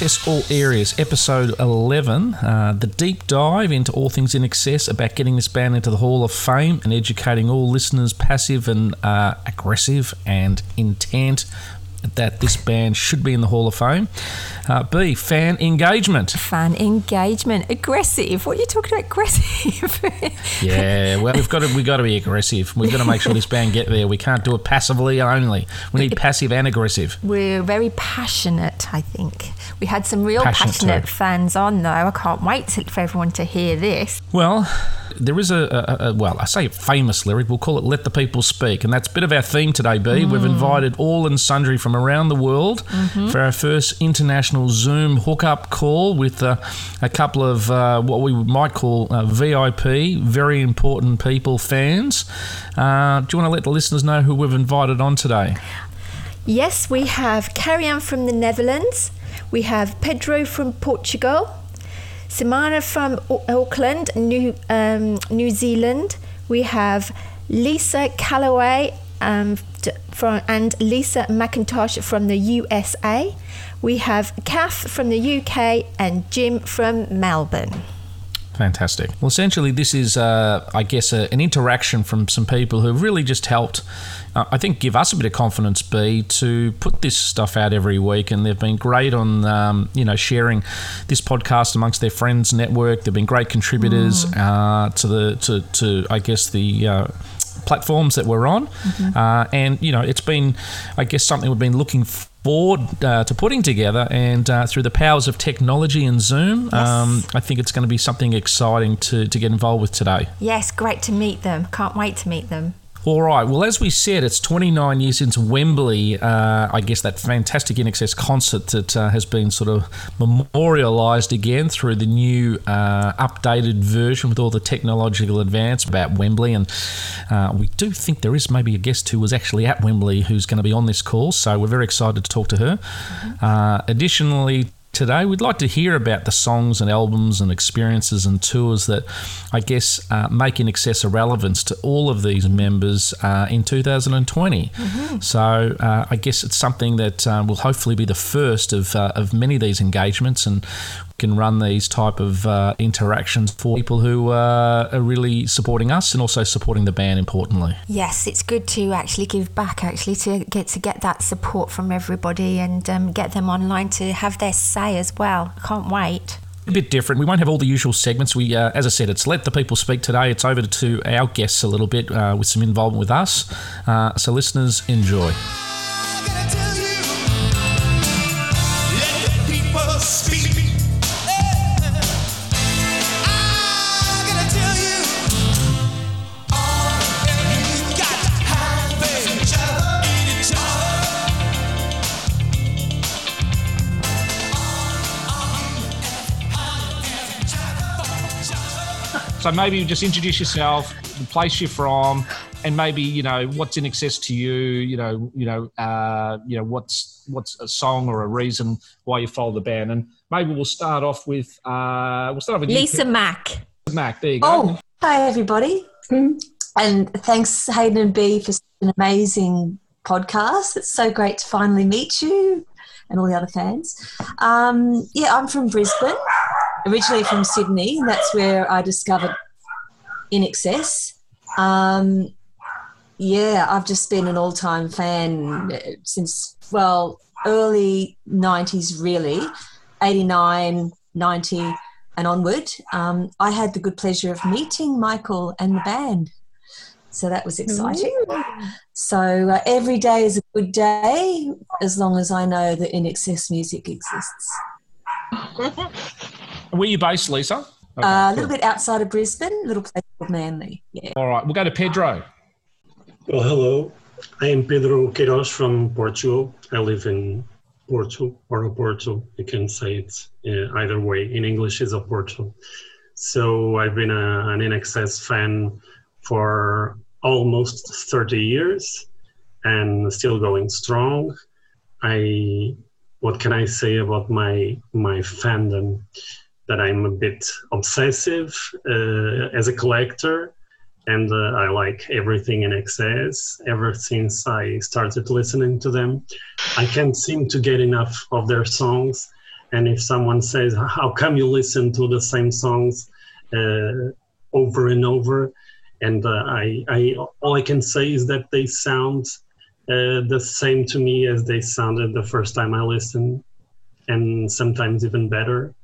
Access All Areas, episode 11. Uh, the deep dive into all things INXS about getting this band into the Hall of Fame and educating all listeners, passive and uh, aggressive and intent that this band should be in the Hall of Fame. Uh, B, fan engagement. Fan engagement, aggressive. What are you talking about, aggressive? yeah, well, we've got to we got to be aggressive. We've got to make sure this band get there. We can't do it passively only. We need passive and aggressive. We're very passionate. I think we had some real Passionate passionate, fans on though. I can't wait to, for everyone to hear this. Well, there is a, a, a well, I say a famous lyric. We'll call it "Let the People Speak," and that's a bit of our theme today. B. We've invited all and sundry from around the world for our first international Zoom hookup call with uh, a couple of uh, what we might call uh, VIP, very important people, fans. Uh, do you want to let the listeners know who we've invited on today? Yes, we have Carrie Ann from the Netherlands. We have Pedro from Portugal. Simana from Auckland, New um, New Zealand. We have Lisa Calloway um, from, and Lisa McIntosh from the USA. We have Kath from the UK and Jim from Melbourne. Fantastic. Well, essentially, this is, uh, I guess, a, an interaction from some people who have really just helped, uh, I think, give us a bit of confidence, B, to put this stuff out every week. And they've been great on, um, you know, sharing this podcast amongst their friends network. They've been great contributors uh, to the, to, to, I guess, the. Uh, platforms that we're on uh, and you know it's been i guess something we've been looking forward uh, to putting together and uh, through the powers of technology and zoom um, i think it's going to be something exciting to, to get involved with today Yes, great to meet them. Can't wait to meet them. All right. Well as we said it's 29 years since wembley uh, i guess that fantastic INXS concert that uh, has been sort of memorialised again through the new uh, updated version with all the technological advance about wembley. And uh, we do think there is maybe a guest who was actually at wembley who's going to be on this call. So we're very excited to talk to her. Uh, additionally Today, we'd like to hear about the songs and albums and experiences and tours that I guess uh, make INXS a relevance to all of these members uh, in 2020. So, uh, I guess it's something that uh, will hopefully be the first of, uh, of many of these engagements and can run these type of uh, interactions for people who uh, are really supporting us and also supporting the band importantly. Yes, it's good to actually give back, actually, to get to get that support from everybody and um, get them online to have their say as well. I can't wait. a bit different. We won't have all the usual segments. We, uh, as I said, it's let the people speak today. It's over to our guests a little bit uh, with some involvement with us. Uh, so, listeners, enjoy. So, maybe you just introduce yourself, the place you're from, and maybe you know what's INXS to you. You know, you know, uh, you know what's what's a song or a reason why you follow the band. And maybe we'll start off with uh, we'll start off with you, Lisa Mack. Mac. There you go. Oh, hi everybody. And thanks, Hayden and B, for such an amazing podcast. It's so great to finally meet you and all the other fans. Um, yeah, I'm from Brisbane, originally from Sydney, and that's where I discovered INXS. Um, yeah, I've just been an all time fan uh, since, well, early 90s, really, 89, 90, and onward. Um, I had the good pleasure of meeting Michael and the band. So that was exciting. So uh, every day is a good day as long as I know that INXS music exists. Where you based, Lisa? Okay, Uh, a cool. little bit outside of Brisbane, a little place called Manly. Yeah. All right, we'll go to Pedro. Well, hello. I am Pedro Queiroz from Portugal. I live in Porto or Oporto. You can say it uh, either way. In English, is Oporto. So I've been a, an INXS fan for almost 30 years and still going strong. I what can I say about my my fandom? That I'm a bit obsessive uh, as a collector and uh, I like everything INXS ever since I started listening to them. I can't seem to get enough of their songs. And if someone says, How come you listen to the same songs uh, over and over? And uh, I, I, all I can say is that they sound uh, the same to me as they sounded the first time I listened, and sometimes even better.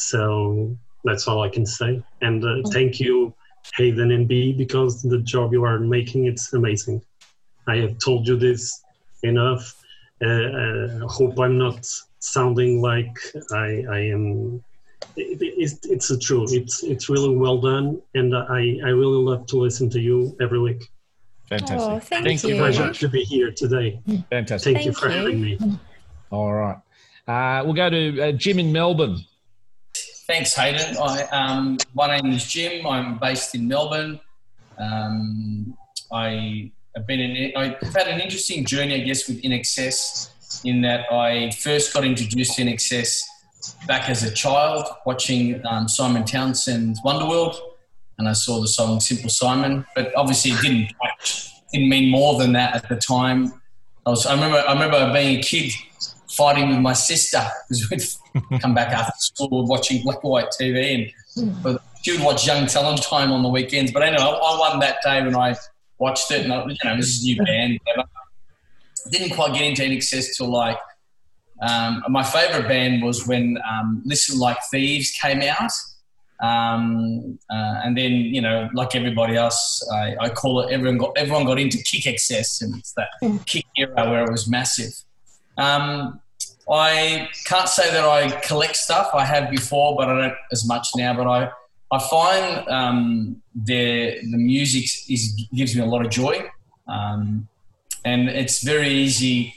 So that's all I can say. And uh, thank you Hayden and B because the job you are making it's amazing. I have told you this enough. Uh, uh, hope I'm not sounding like I, I am. It, it's, it's the truth. It's it's really well done, and I, I really love to listen to you every week. Fantastic. Oh, thank you you. very Pleasure to be here today. Fantastic. Thank, you for you. having me. All right. Uh, we'll go to uh, Jim in Melbourne. Thanks, Hayden. I, um, my name is Jim. I'm based in Melbourne. Um, I have been in, I've had an interesting journey, I guess, with InXS in that I first got introduced to InXS back as a child watching um, Simon Townsend's Wonderworld, and I saw the song Simple Simon, but obviously it didn't didn't mean more than that at the time. I was I remember I remember being a kid fighting with my sister because we'd come back after school watching black and white TV and but she would watch Young Talent Time on the weekends. But anyway, I won that day when I watched it and I, you know this is a new band. Whatever. Didn't quite get into INXS till like um, my favourite band was when um, Listen Like Thieves came out. Um, uh, and then, you know, like everybody else, I, I call it everyone got everyone got into Kick Excess, and it's that Kick era where it was massive. Um, I can't say that I collect stuff. I have before, but I don't as much now. But I, I find um, the the music is gives me a lot of joy, um, and it's very easy.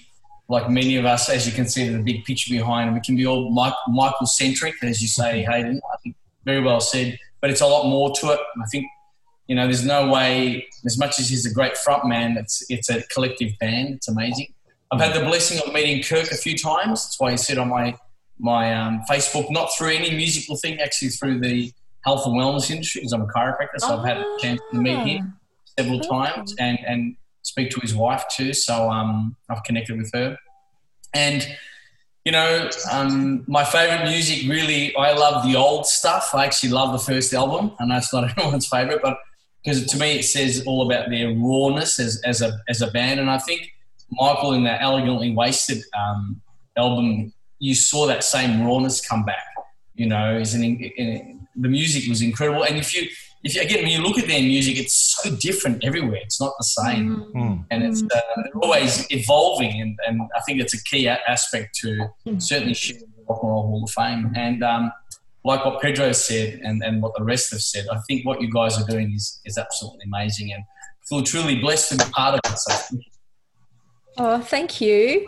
Like many of us, as you can see, the big picture behind, we can be all Michael centric, as you say, Hayden. I think very well said. But it's a lot more to it. I think you know, there's no way. As much as he's a great front man, it's it's a collective band. It's amazing. I've had the blessing of meeting Kirk a few times. That's why he said on my my um, Facebook, not through any musical thing, actually through the health and wellness industry, because I'm a chiropractor. So I've had a chance to meet him several times and and speak to his wife too. So um, I've connected with her, and you know, um, my favorite music really, I love the old stuff. I actually love the first album. I know it's not everyone's favorite, but because to me it says all about their rawness as, as a as a band, and I think Michael in that elegantly wasted um, album, you saw that same rawness come back. You know, is an, in, the music was incredible, and if you if you, again when you look at their music, it's so different everywhere. It's not the same, Mm. and it's uh, they're always evolving, and, and I think it's a key a- aspect to certainly share the Rock and Roll Hall of Fame. And um, like what Pedro said, and, and what the rest have said, I think what you guys are doing is is absolutely amazing, and feel truly blessed to be part of it. So thank you. Oh, thank you.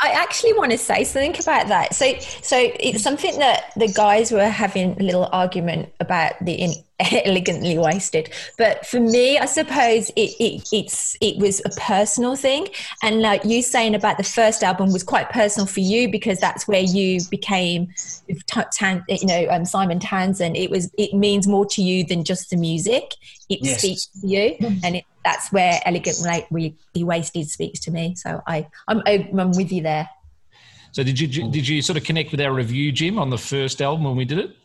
I actually want to say something about that. So, so it's something that the guys were having a little argument about the in, elegantly wasted. But for me, I suppose it, it it's it was a personal thing, and like you saying about the first album was quite personal for you because that's where you became, you know, um, Simon Townsend. It was it means more to you than just the music. It Yes. speaks to you, and it, that's where elegant like we he wasted speaks to me. So I I'm I'm with you there. So did you did you sort of connect with our review, Jim, on the first album when we did it?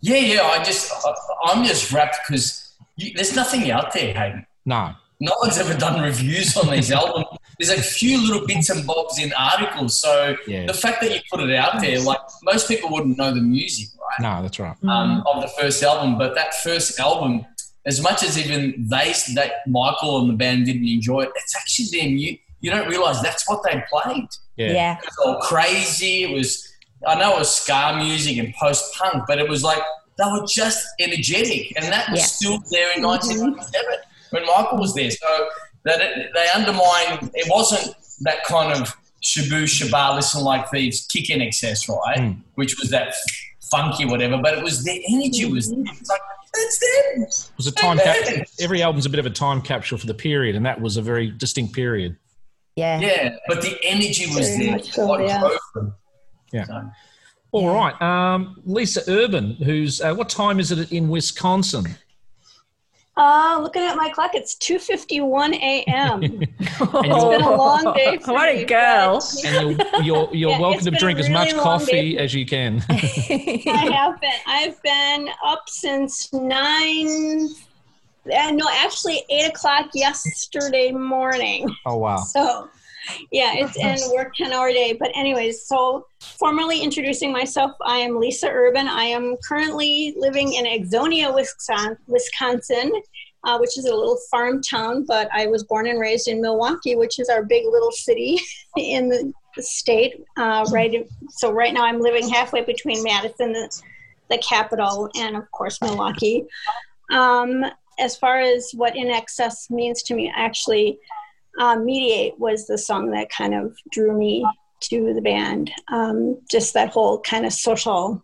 Yeah, yeah. I just I, I'm just wrapped because there's nothing out there, Hayden. No. No one's ever done reviews on these albums. There's a few little bits and bobs in articles. So Yeah. the fact that you put it out there, like most people wouldn't know the music, right? No, that's right. um, of the first album. But that first album, as much as even they, that Michael and the band didn't enjoy it, it's actually their You You don't realize that's what they played. Yeah. Yeah. It was all crazy. It was, I know it was ska music and post punk, but it was like they were just energetic, and that was Yeah. still there in 1997 when Michael was there. So that it, they undermined. It wasn't that kind of Shabooh Shoobah listen like thieves kick in excess, right? Mm. Which was that funky whatever, but it was their energy was it's like that's them. It was a time cap- every album's a bit of a time capsule for the period, and that was a very distinct period. Yeah. Yeah, but the energy was Very there. so, What yeah. drove them. Yeah. So, All right, um, Lisa Urban, who's uh, what time is it in Wisconsin? Uh, looking at my clock, it's 2:51 a.m. It's been a long day. For What a girl. and you're, you're, you're Yeah, welcome to drink as much coffee as you can. I have been. I've been up since nine. Uh, no, actually eight o'clock yesterday morning. oh wow! So, yeah, it's and work ten hour day. But anyways, so formally introducing myself, I am Lisa Urban. I am currently living in Ixonia, Wisconsin, Wisconsin, uh, which is a little farm town. But I was born and raised in Milwaukee, which is our big little city in the, the state. Uh, right. So right now I'm living halfway between Madison, the, the capital, and of course Milwaukee. Um, as far as what INXS means to me, actually um, mediate was the song that kind of drew me to the band um, just that whole kind of social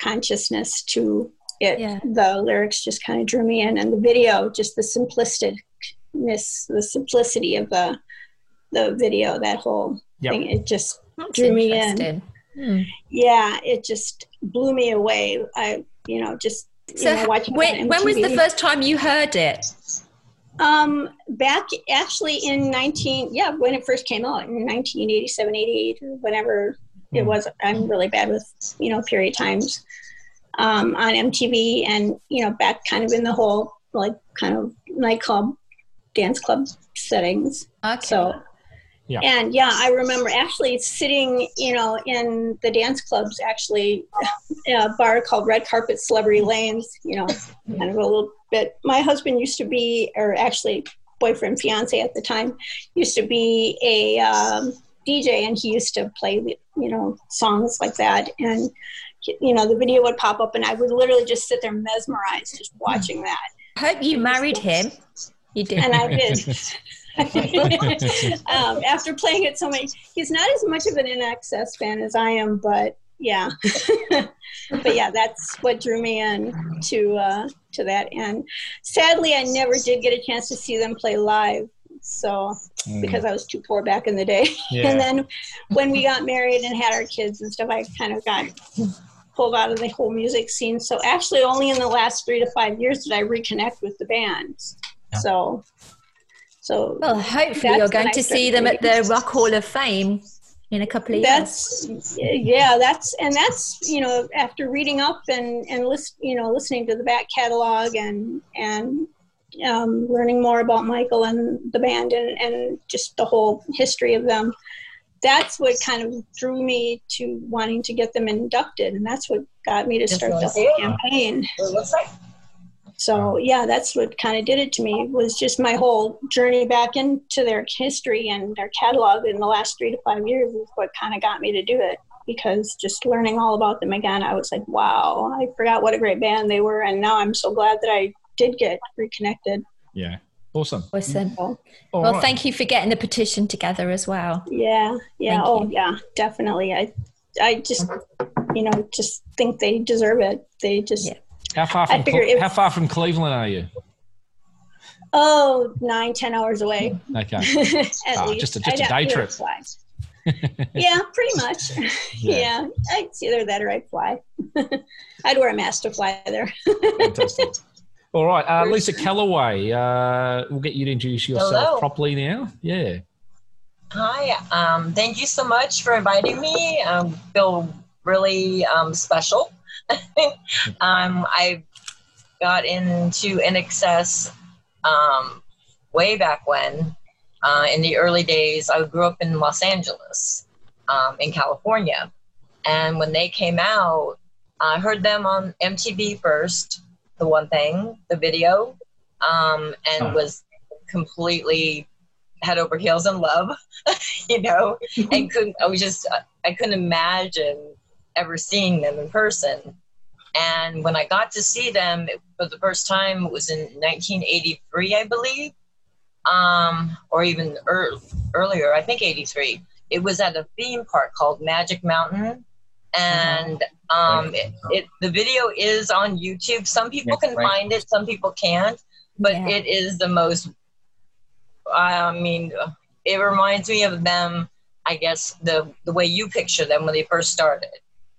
consciousness to it Yeah. the lyrics just kind of drew me in and the video just the simplisticness the simplicity of the the video that whole Yep. thing it just That's Drew me in. Hmm. yeah it just blew me away i you know just So you know, watching when, when was the first time you heard it? Um, back actually in 19, yeah, when it first came out in 1987, 88, or whenever it Hmm. was. I'm really bad with, you know, period times um, on MTV and, you know, back kind of in the whole like kind of nightclub, dance club settings. Okay. So, Yeah. and yeah, I remember actually sitting, you know, in the dance clubs, actually, a bar called Red Carpet Celebrity Lanes, you know, kind of a little bit. My husband used to be, or actually, boyfriend, fiance at the time, used to be a um, DJ, and he used to play, you know, songs like that. And, you know, the video would pop up, and I would literally just sit there mesmerized just watching that. I hope you married him. You did. And I did. um, after playing it so many, he's not as much of an INXS fan as I am, but yeah, but yeah, that's what drew me in to uh, to that. And sadly, I never did get a chance to see them play live, so because I was too poor back in the day. Yeah. And then when we got married and had our kids and stuff, I kind of got pulled out of the whole music scene. So actually, only in the last three to five years did I reconnect with the bands. So, so well, hopefully you're going to see them at the. Rock Hall of Fame in a couple of years. that's yeah that's and that's you know after reading up and and list you know listening to the back catalog and and um, learning more about michael and the band and and just the whole history of them that's what kind of drew me to wanting to get them inducted. And that's what got me to start the whole campaign so yeah that's what kind of did it to me was just my whole journey back into their history and their catalog in the last three to five years is what kind of got me to do it because just learning all about them again i was like wow i forgot what a great band they were and now i'm so glad that i did get reconnected Yeah. Awesome. Awesome. Mm. so, All well, right. thank you for getting the petition together as well. yeah yeah Thank oh you. yeah definitely i i just you know just think they deserve it they just Yeah. How far from figure Cle- how far from Cleveland are you? oh nine ten hours away Okay. at Ah, least just a- just I'd a day trip. fly. yeah, pretty much. Yeah. it's either that or I'd fly. I'd wear a mask to fly there. Fantastic. All right, uh, Lisa Calloway. Uh, we'll get you to introduce yourself Hello. properly now. Yeah. Hi, um, thank you so much for inviting me. I feel really um, special. um, I got into INXS um, way back when, uh, in the early days. I grew up in Los Angeles, um, in California. And when they came out, I heard them on MTV first, the one thing, the video, um, and Oh. was completely head over heels in love, you know, and couldn't, I was just, I couldn't imagine ever seeing them in person. And when I got to see them it- for the first time, it was in 1983, I believe. um, or even ear earlier, I think 83. It was at a theme park called Magic Mountain. And um, it, it, the video is on YouTube. Some people Yeah, can right. find it, some people can't. But Yeah. it is the most, I mean, it reminds me of them, I guess, the, the way you picture them when they first started.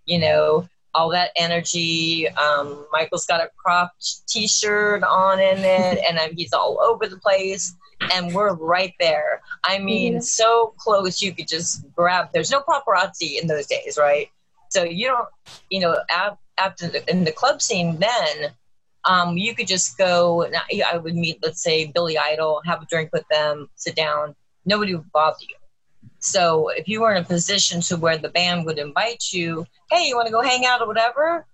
You know, all that energy. Um, Michael's got a cropped T-shirt on in it, and um, he's all over the place. And we're right there. I mean, Yeah. so close you could just grab. There's no paparazzi in those days, right? So you don't, you know, af- after the, in the club scene, then um, you could just go. I I would meet, let's say, Billy Idol, have a drink with them, sit down. Nobody would bother you. So if you were in a position to where the band would invite you, hey, you want to go hang out or whatever,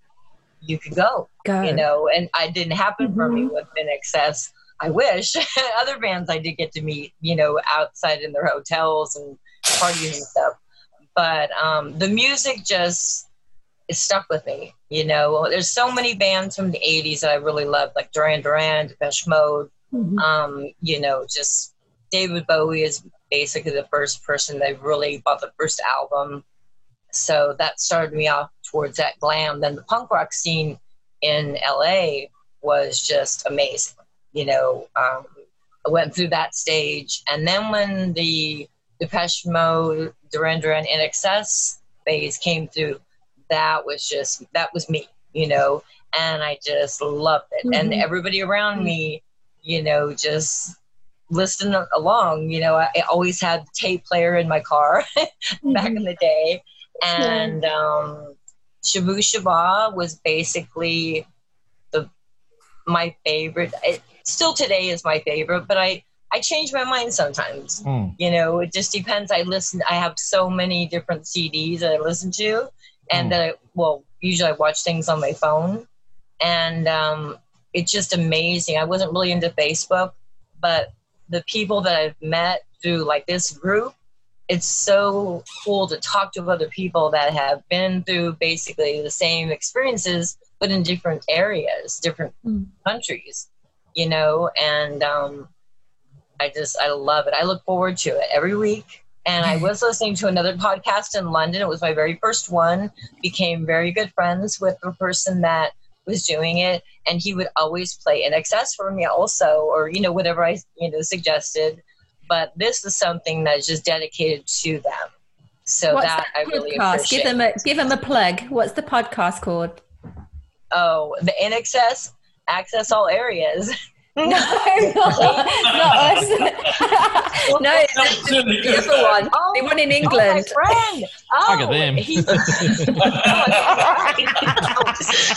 you could go. Go. You know, and it didn't happen for me with Min Excess. I wish other bands I did get to meet, you know, outside in their hotels and parties and stuff. But um, the music just is stuck with me. You know, there's so many bands from the '80s that I really love, like Duran Duran, Depeche Mode. Mhm. Um, you know, just David Bowie is basically the first person that really bought the first album. So that started me off towards that glam. Then the punk rock scene in LA was just amazing. You know, um, I went through that stage. And then when the Depeche Mode, Duran Duran INXS phase came through, that was just, that was me, you know, and I just loved it. And Mhm. everybody around me, you know, just listening along, you know, I, I always had tape player in my car back in the day. And um, Shabooh Shoobah was basically the my favorite. It still today is my favorite, but I I change my mind sometimes. Mm. You know, it just depends. I listen. I have so many different CDs that I listen to, and Mm. that I well usually I watch things on my phone, and um, it's just amazing. I wasn't really into Facebook, but the people that I've met through like this group it's so cool to talk to other people that have been through basically the same experiences but in different areas different Mm. countries you know? And um, i just i love it. I look forward to it every week. And i was listening to another podcast in london. It was my very first one. Became very good friends with the person that was doing it and he would always play INXS for me also or you know whatever i you know suggested but this is something that is just dedicated to them. So What's that I really appreciate. Give them a give them a plug. What's the podcast called? oh, the INXS, access all areas. No, not, not us. no, it's the, the other one. Oh, the one in England. Oh, my England. friend. Oh, Look at them. he-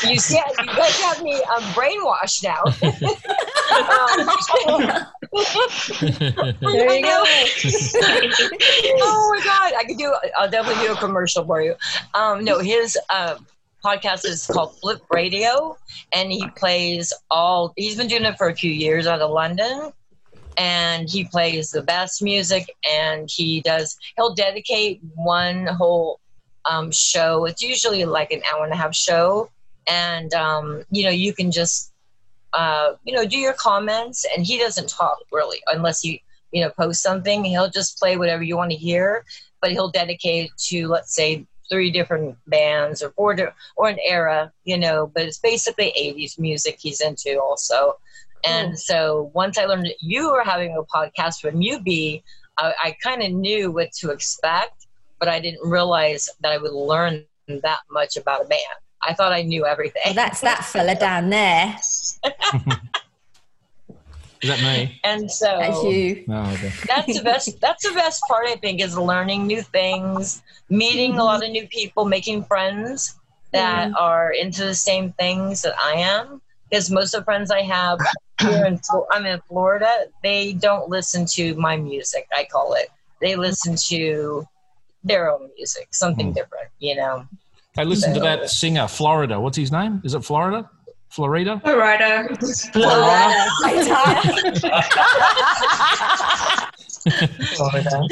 you see, you guys have me um, brainwashed now. Um, There you go. oh my god, I could do. I'll definitely do a commercial for you. Um, no, his uh, podcast is called Flip Radio, and he plays all. He's been doing it for a few years out of London, and he plays the best music. And he does. He'll dedicate one whole um, show. It's usually like an hour and a half show, and um, you know you can just uh, you know do your comments, and he doesn't talk really unless you you know post something. He'll just play whatever you want to hear, but he'll dedicate to let's say three different bands or four di- or an era, you know. But it's basically '80s music he's into also. And hmm. so once I learned that you were having a podcast from UB, I, I kind of knew what to expect, but I didn't realize that I would learn that much about a band. I thought I knew everything. Well, that's that fella down there. Is that me? and so That's you. No, okay. that's the best that's the best part i think is learning new things meeting a lot of new people making friends that are into the same things that i am because most of the friends i have here in Flo- i'm in florida they don't listen to my music i call it they listen to their own music something Mm. different you know Hey, listen to that singer, Florida. What's his name? Is it Florida? Florida? Florida. Florida. Florida.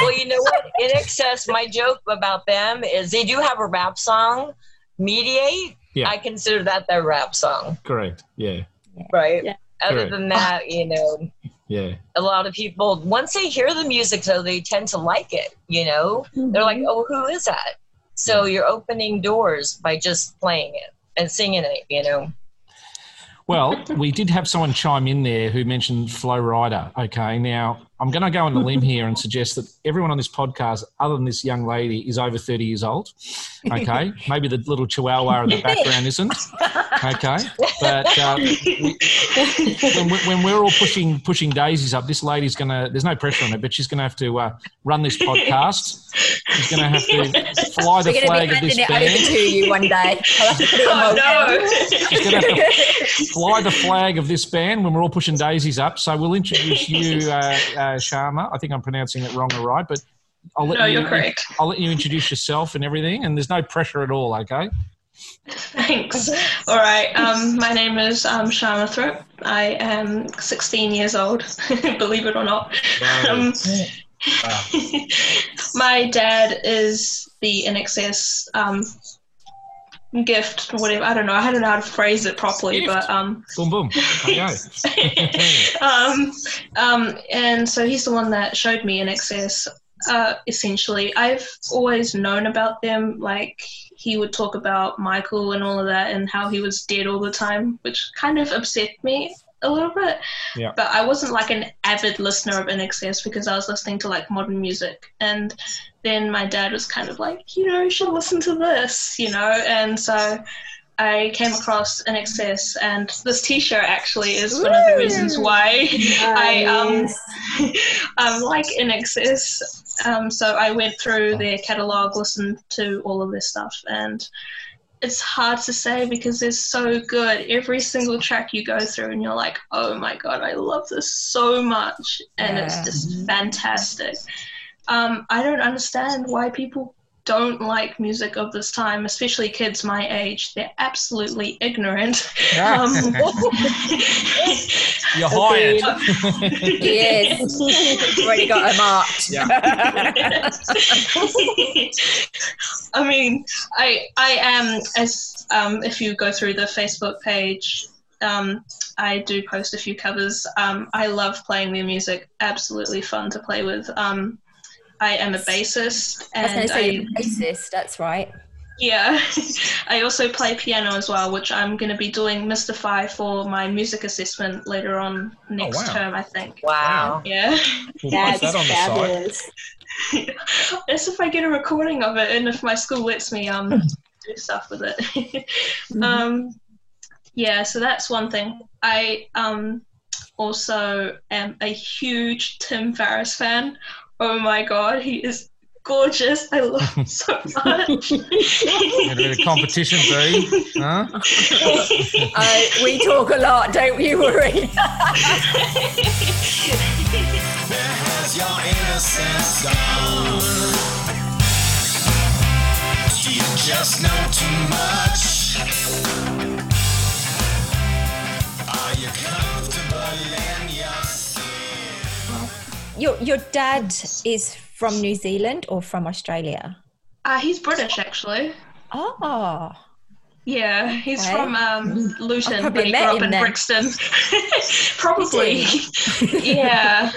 Well you know what INXS my joke about them is they do have a rap song mediate Yeah. i consider that their rap song Correct. Yeah. right? Yeah. Other Correct. than that, you know, Yeah. a lot of people once they hear the music though they tend to like it you know they're like mm-hmm. oh who is that so you're opening doors by just playing it and singing it you know Well, we did have someone chime in there who mentioned Flo Rida. Okay, now I'm going to go on a limb here and suggest that everyone on this podcast, other than this young lady, is over 30 years old. Okay, maybe the little chihuahua in the background isn't. Okay, but uh, we, when, we- when we're all pushing pushing daisies up, this lady's going to. There's no pressure on her, but she's going to have to uh, run this podcast. She's going to have to fly the We're going flag be of this handing over band. to you one day. I'll have to put it on Oh no! She's going to have to fly the flag of this band when we're all pushing daisies up. So we'll introduce you, uh, Sharma. I think I'm pronouncing it wrong or right, but I'll let No, you. you're correct. I'll let you introduce yourself and everything, and there's no pressure at all. Okay. Thanks. All right. Um, my name is um, Sharma Thrope. I am 16 years old, believe it or not. Um, my dad is the INXS gift, whatever. I don't know. I don't know how to phrase it properly, Gift. but um, Boom, boom. Um, um, and so he's the one that showed me INXS. Uh, essentially, I've always known about them. Like he would talk about Michael and all of that, and how he was dead all the time, which kind of upset me a little bit. Yeah. But I wasn't like an avid listener of INXS because I was listening to like modern music, and then my dad was kind of like, you know, you should listen to this, you know, and so. I came across INXS, and this T-shirt actually is one of the reasons why I um, um, like INXS. Um, so I went through their catalog, listened to all of their stuff, and it's hard to say because they're so good. Every single track you go through, and you're like, oh my god, I love this so much, and Yeah. it's just fantastic. Um, I don't understand why people don't like music of this time, especially kids my age. They're absolutely ignorant. Um, You're hired. Yes. Already got her marked. I mean, I I am as um, if you go through the Facebook page, um, I do post a few covers. Um, I love playing their music. Absolutely fun to play with. Um, I am a bassist, I was going and to say I, you're a bassist. That's right. yeah, I also play piano as well, which I'm going to be doing Mystify for my music assessment later on next wow. term, I think. wow Yeah. We'll That's post that on the site. fabulous. That's if I get a recording of it and if my school lets me um do stuff with it. um yeah, so that's one thing. I um also am a huge Tim Farriss fan. Oh my god, he is gorgeous. I love him so much. Had a bit of competition, B. Huh? Uh, we talk a lot, don't you worry. Where has your innocence gone? Do you just know too much? Your your dad is from New Zealand or from Australia? Uh, he's British actually. Oh, Yeah, he's Okay. from um, Luton, probably but he grew up in then. Brixton. probably. yeah.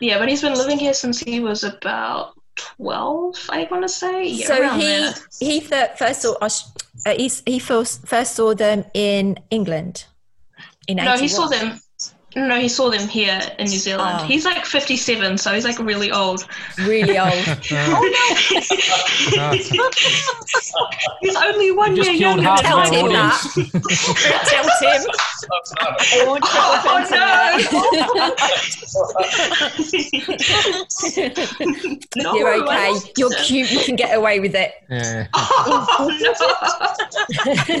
Yeah, but he's been living here since he was about 12, I want to say. Yeah, so he there. he th- first saw Aus- uh, he, he first, first saw them in England. In No, he saw them. No, he saw them here in New Zealand. Oh. He's like 57, so he's like really old. really old. Oh no. He's only one Just year younger than of Tell me. him audience. Tell Tim. Oh, no. No, You're okay. You're cute. You can get away with it. Yeah. Oh, no.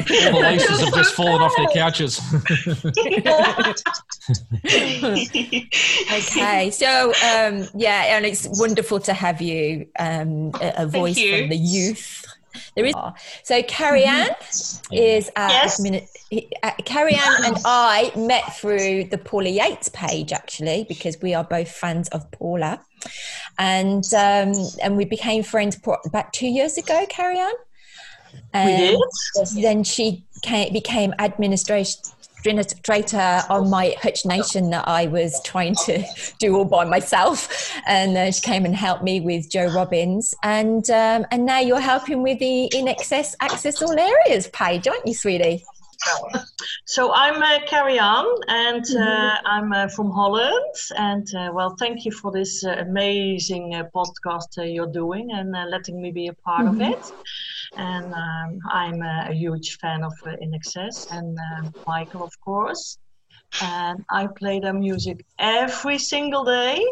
The laces have just fallen off their couches. Okay, so um, yeah, and it's wonderful to have you, um, a, a voice you. from the youth. There is so Carrie Ann is uh, Yes. uh, Carrie Ann and I met through the Paula Yates page actually because we are both fans of Paula, and um, and we became friends about two years ago. Carrie Ann. And Then she came, became administration administrator on my Hutch Nation that I was trying to do all by myself, and uh, she came and helped me with Joe Robbins, and um, and now you're helping with the INXS Access All Areas page, aren't you, sweetie? So I'm uh, Carrie Ann, and uh, I'm uh, from Holland. And uh, well, thank you for this uh, amazing uh, podcast uh, you're doing and uh, letting me be a part of it. And um, I'm a huge fan of uh, INXS and uh, Michael, of course. And I play their music every single day.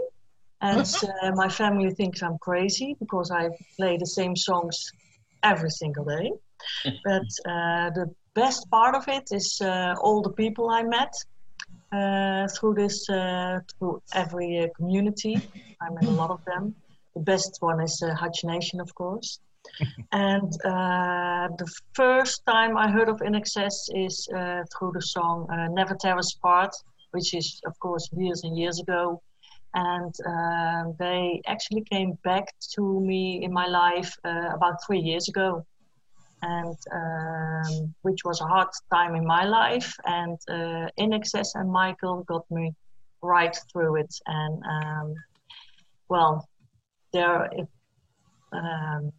And uh, my family thinks I'm crazy because I play the same songs every single day. but uh, the best part of it is uh, all the people I met uh, through this, uh, through every uh, community. I met a lot of them. The best one is uh, Hutch Nation, of course. And uh, the first time I heard of InXS is uh, through the song uh, Never Tear Us Apart, which is, of course, years and years ago. And uh, they actually came back to me in my life uh, about three years ago and um, which was a hard time in my life. And INXS and Michael got me right through it. And um, well, there, um,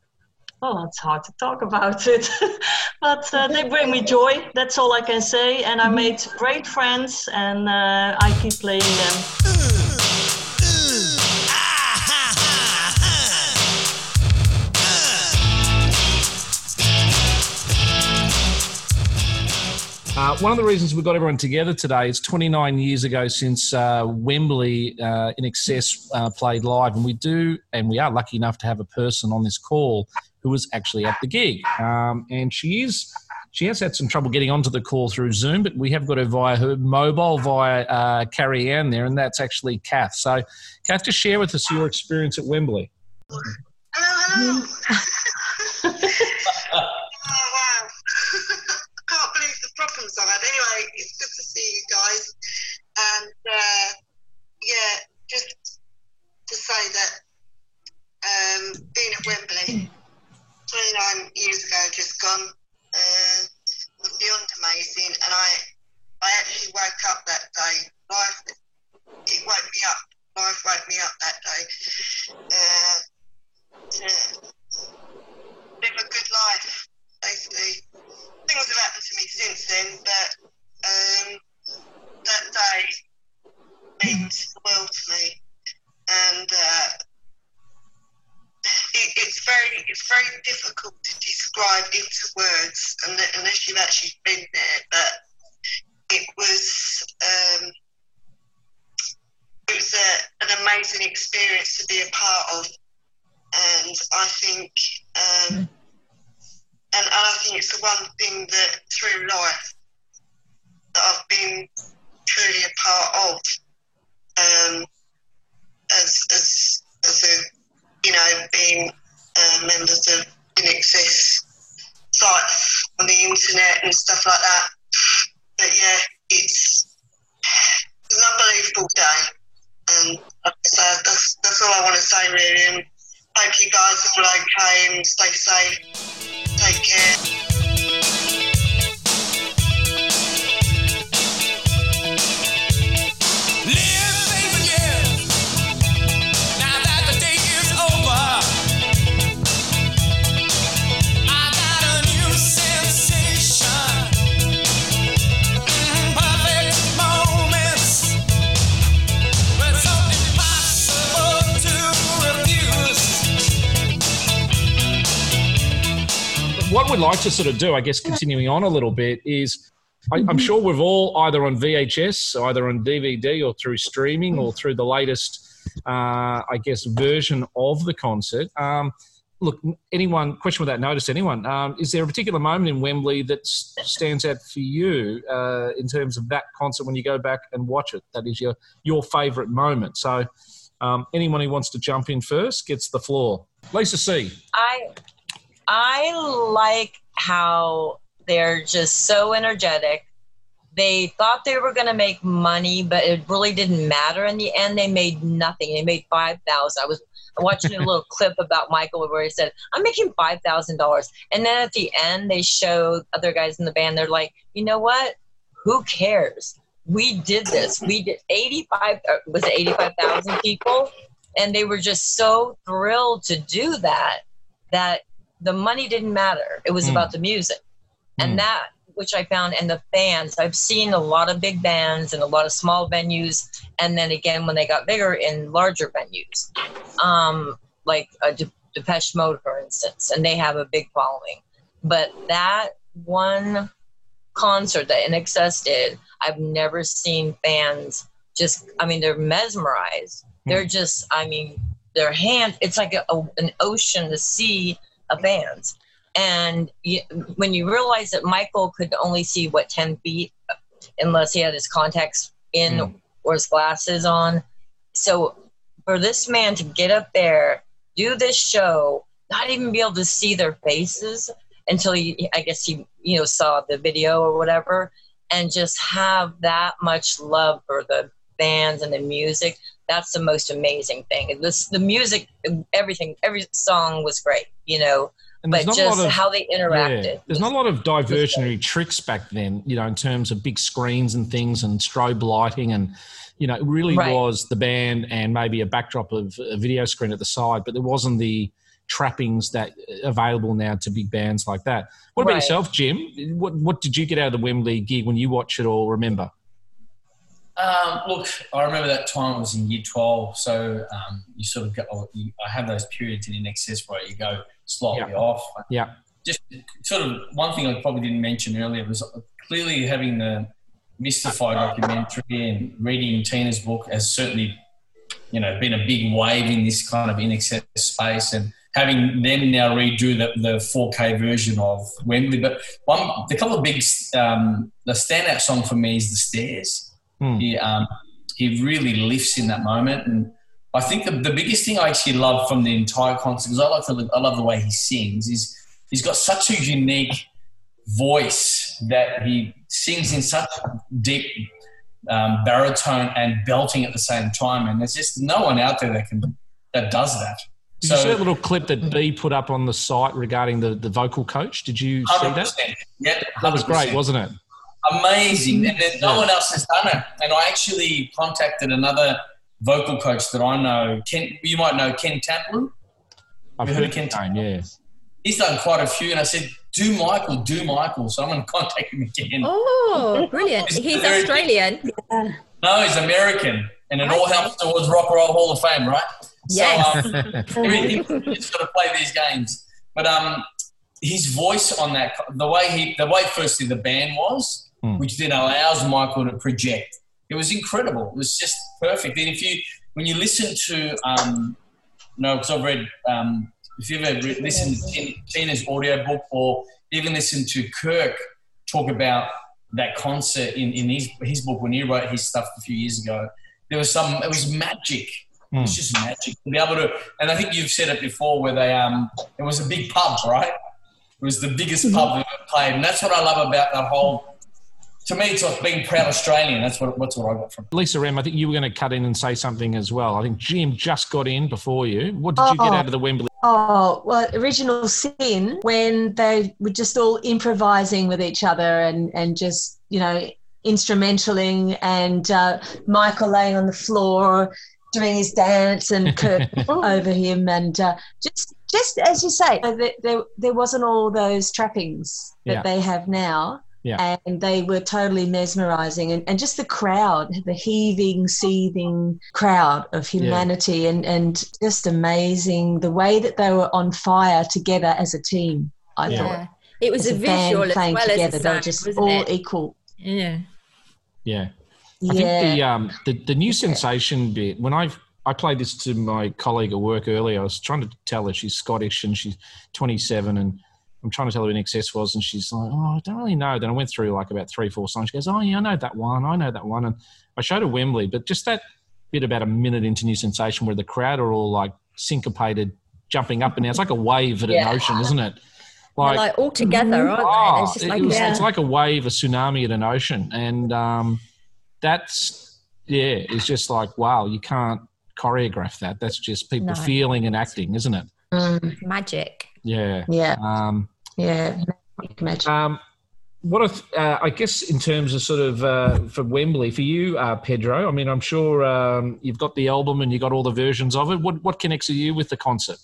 well, it's hard to talk about it, but uh, they bring me joy. That's all I can say. And I made great friends, and uh, I keep playing them. Uh, one of the reasons we got everyone together today is 29 years ago since uh, Wembley uh, INXS uh, played live, and we do, and we are lucky enough to have a person on this call who was actually at the gig, um, and she is. She has had some trouble getting onto the call through Zoom, but we have got her via her mobile via uh, Carrie Ann there, and that's actually Kath. So, Kath, just share with us your experience at Wembley. Hello, hello. oh, wow. Can't believe the problems I've had. Anyway, it's good to see you guys. And uh, yeah, just to say that um, being at Wembley 29 years ago, just gone, uh, was beyond amazing. And I, I actually woke up that day. Life, it woke me up. Life woke me up that day. Uh, to live a good life, basically. Things have happened to me since then, but um, that day means the world to me. And uh, it, it's very it's very difficult to describe into words unle- unless you've actually been there. But it was um, it was a, an amazing experience to be a part of, and I think um, and, and I think it's the one thing that through life that I've been truly a part of um, as as as a you know being uh, members of INXS sites on the internet and stuff like that. But yeah, it's, it's an unbelievable day, and say, that's that's all I want to say really. And hope you guys are all okay and stay safe. Take care. Uh, what we'd like to sort of do, I guess, continuing on a little bit, is I, I'm sure we've all either on VHS, either on DVD, or through streaming, or through the latest, uh, I guess, version of the concert. Um, look, anyone, question without notice, anyone, um, is there a particular moment in Wembley that s- stands out for you uh, in terms of that concert when you go back and watch it? That is your your favourite moment. So, um, anyone who wants to jump in first gets the floor. Lisa C. I I like how they're just so energetic. They thought they were going to make money, but it really didn't matter. In the end, they made nothing. They made five thousand. I was watching a little clip about Michael where he said, "I'm making five thousand dollars," and then at the end, they show other guys in the band. They're like, "You know what? who cares? We did this. We did 85, uh, was it 85,000 people? And they were just so thrilled to do that, that the money didn't matter. It was Mm. about the music. Mm. And that, which I found, and the fans, I've seen a lot of big bands and a lot of small venues. And then again, when they got bigger in larger venues, um, like a De- Depeche Mode, for instance, and they have a big following. But that one concert that INXS did, I've never seen fans just, I mean, they're mesmerized. They're just, I mean, their hand, it's like a, a- an ocean, the sea of fans. And you, when you realize that Michael could only see, what, 10 feet, unless he had his contacts in hmm. or his glasses on. So for this man to get up there, do this show, not even be able to see their faces until he, I guess he, you know, saw the video or whatever, and just have that much love for the bands and the music. That's the most amazing thing. This, the music, everything, every song was great, you know, And but there's not a lot just of- how they interacted. Yeah. There's not a lot of diversionary tricks back then, you know, in terms of big screens and things and strobe lighting and you know, it really Right. was the band and maybe a backdrop of a video screen at the side, but there wasn't the trappings that uh, available now to big bands like that. What about Right. yourself, Jim? What what did you get out of the Wembley gig when you watch it or remember? Um, look, I remember that time I was in year 12, so um, you sort of go, oh, you, I have those periods in excess where you go slightly off. Yeah. Just sort of one thing I probably didn't mention earlier was clearly having the Mystify documentary and reading Tina's book has certainly, you know, been a big wave in this kind of INXS space and having them now redo the, the 4K version of Wembley. But one, the couple of big, um, the standout song for me is The Stairs. He, um, he really lifts in that moment. And I think the, the biggest thing I actually love from the entire concert, because I, like the, I love the way he sings, is he's got such a unique voice that he sings in such deep um, baritone and belting at the same time. And there's just no one out there that can that does that. Did you see that little clip that B put up on the site regarding the, the vocal coach? Did you see that? Yeah, That was great, wasn't it? Amazing. And then no one else has done it. And I actually contacted another vocal coach that I know. Ken, you might know Ken Taplin. I've You heard heard Ken Ken yeah. He's done quite a few, and I said, "Do Michael, do Michael." So I'm going to contact him again. Oh, brilliant. He's He's very- Australian. No, he's American, and it all helps towards Rock and Roll Hall of Fame, right? Yes. So, um, everything just got to play these games. But um, his voice on that, the way he, the way firstly the band was, Hmm. which then allows Michael to project. It was incredible. It was just perfect. And if you, when you listen to, um, no, because I've read, um, if you've ever re- listened to Tina's audio book or even listened to Kirk talk about that concert in, in his, his book when he wrote his stuff a few years ago, there was some, it was magic. It was just magic to be able to, and I think you've said it before where they, um, it was a big pub, right? It was the biggest pub we've ever played. And that's what I love about that whole, to me, it's like being proud Australian. That's what, what's what I got from it. Lisa I think you were going to cut in and say something as well. I think Jim just got in before you. What did you get Oh. out of the Wembley? Oh, well, Original Sin, when they were just all improvising with each other and, and just, you know, instrumentaling and uh, Michael laying on the floor doing his dance and Kirk over him. And uh, just, just as you say, there, there, there wasn't all those trappings that Yeah. they have now. Yeah. And they were totally mesmerizing. And, and just the crowd, the heaving, seething crowd of humanity, and, and just amazing the way that they were on fire together as a team. I Yeah. thought. It was As a band visual as playing well as a together. They were just all it? equal. Yeah. Yeah. I Yeah. think the um the, the new sensation bit when I I played this to my colleague at work earlier. I was trying to tell her she's Scottish and she's 27 and I'm trying to tell her who INXS was and she's like, oh, I don't really know. Then I went through like about three, four songs. She goes, oh yeah, I know that one. I know that one. And I showed her Wembley, but just that bit about a minute into New Sensation where the crowd are all like syncopated, jumping up and down. It's like a wave at Yeah. an ocean, isn't it? They're like all together, aren't they? Oh, It's just it like, was- yeah. it's like a wave, a tsunami at an ocean, and um, that's yeah, it's just like wow, you can't choreograph that. That's just people No. feeling and acting, isn't it? magic. Yeah, Yeah. Um, Yeah. Magic. um, what if, uh, I guess in terms of sort of uh, for Wembley for you, uh, Pedro? I mean, I'm sure um, you've got the album and you got all the versions of it. What what connects you with the concert?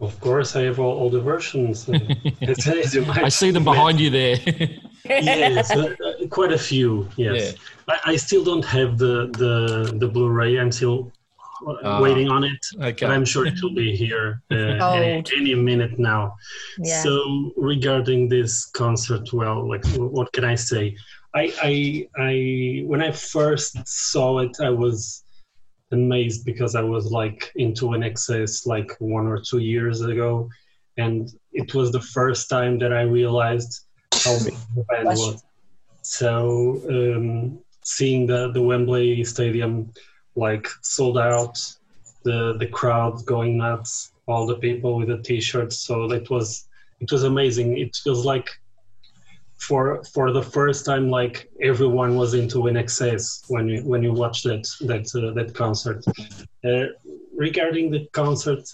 Of course, I have all, all the versions. It's- it's in my- I see them behind you there. yes, uh, uh, quite a few. Yes, I, I still don't have the the the Blu-ray. I'm still uh, Ah, waiting on it. okay. but I'm sure it will be here uh, any, any minute now. Yeah. So regarding this concert, well, like what can I say? I, I, I when I first saw it, I was amazed because I was like into INXS like one or two years ago, and it was the first time that I realized how big the band was. So um, seeing the the Wembley Stadium like sold out, the the crowd going nuts, all the people with the t-shirts. So that was it was amazing. It feels like for for the first time, like everyone was into INXS when you when you watched that that uh, that concert. Uh, regarding the concert,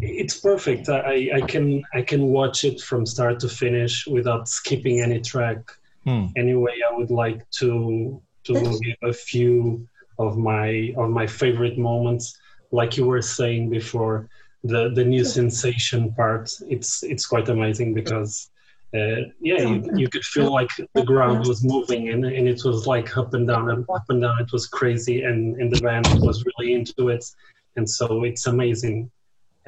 it's perfect. I, I can I can watch it from start to finish without skipping any track. Hmm. Anyway, I would like to to give a few of my of my favorite moments. Like you were saying before, the the new sensation part. It's it's quite amazing because. Uh, yeah, you, you could feel like the ground was moving and, and it was like up and down and up and down. It was crazy and, and the band was really into it. And so it's amazing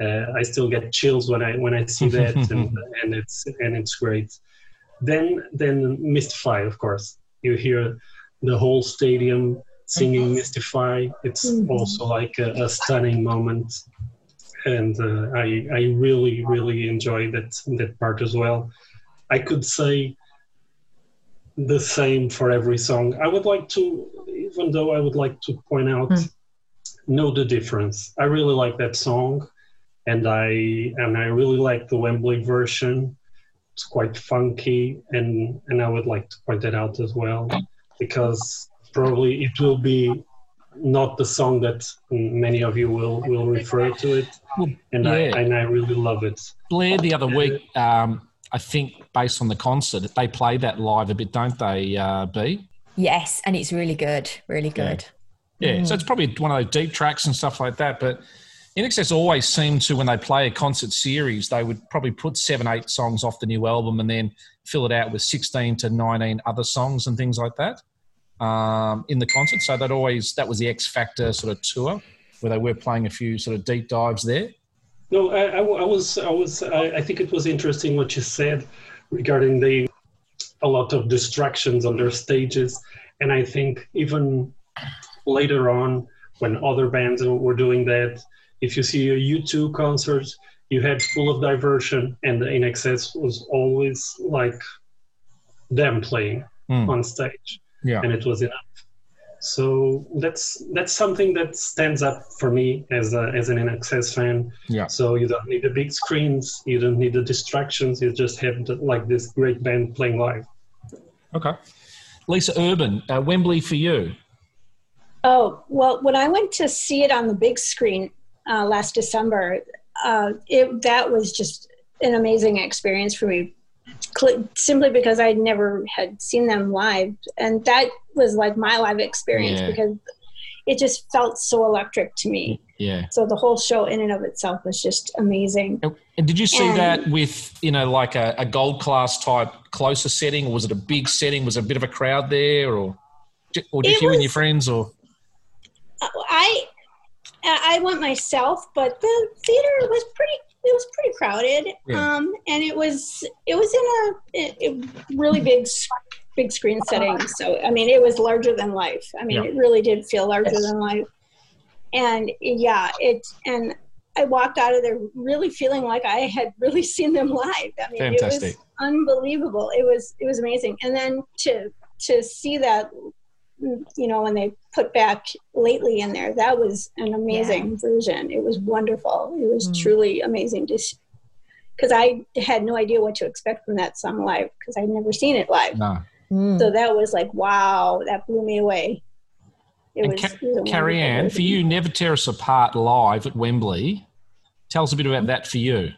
uh, I still get chills when I when I see that, and, and it's and it's great. Then then Mystify, of course. You hear the whole stadium singing mm-hmm. Mystify. It's mm-hmm. also like a, a stunning moment, and uh, I I really really enjoy that that part as well. I could say the same for every song. I would like to, even though I would like to point out, mm. know the difference. I really like that song and I and I really like the Wembley version. It's quite funky, and and I would like to point that out as well, because probably it will be not the song that many of you will will refer to it, and I and I really love it. Blair the other week, um, I think based on the concert, they play that live a bit, don't they, uh, B? Yes, and it's really good, really good. Yeah, so it's probably one of those deep tracks and stuff like that. But INXS always seemed to, when they play a concert series, they would probably put seven, eight songs off the new album and then fill it out with 16 to 19 other songs and things like that um, in the concert. So that always, that was the X Factor sort of tour where they were playing a few sort of deep dives there. No, I, I, I was, I was, I, I think it was interesting what you said regarding the a lot of distractions on their stages, and I think even later on when other bands were doing that, if you see a U2 concert, you had full of diversion, and the INXS was always like them playing Hmm. on stage, Yeah. and it was enough. So that's that's something that stands up for me as a, as an INXS fan. Yeah. So you don't need the big screens, you don't need the distractions. You just have the, like this great band playing live. Okay. Lisa Urban, uh, Wembley for you. Oh, well, when I went to see it on the big screen uh, last December, uh, it that was just an amazing experience for me, Cl- simply because I never had seen them live. And that was like my live experience Yeah. because it just felt so electric to me. Yeah. So the whole show in and of itself was just amazing. And did you see And- that with, you know, like a, a gold class type closer setting, or was it a big setting? Was a bit of a crowd there, or, or just you and your friends, or? I I went myself, but the theater was pretty. It was pretty crowded, Yeah. um, and it was it was in a, a- really big big screen setting. So I mean, it was larger than life. I mean, Yeah. it really did feel larger Yes. than life. And yeah, it and I walked out of there really feeling like I had really seen them live. I mean, it was unbelievable. It was it was amazing. And then to to see that you know when they put back lately in there that was an amazing version it was wonderful it was Mm. truly amazing to because i had no idea what to expect from that song live because i'd never seen it live No. Mm. so that was like wow that blew me away it And was, Ca- it was Carrie wonderful Ann, for you, Never Tear Us Apart live at Wembley. Tell us a bit about that for you.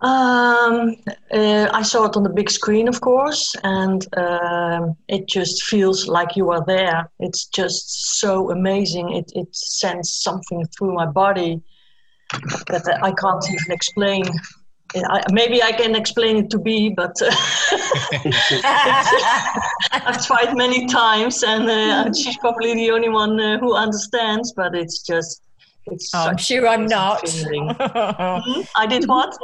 Um, uh, I saw it on the big screen, of course, and um, it just feels like you are there. It's just so amazing. It it sends something through my body that I can't even explain. I, maybe I can explain it to B, but uh, I've tried many times, and uh, she's probably the only one uh, who understands. But it's just, it's. Oh, I'm sure I'm not. Hmm? I did what?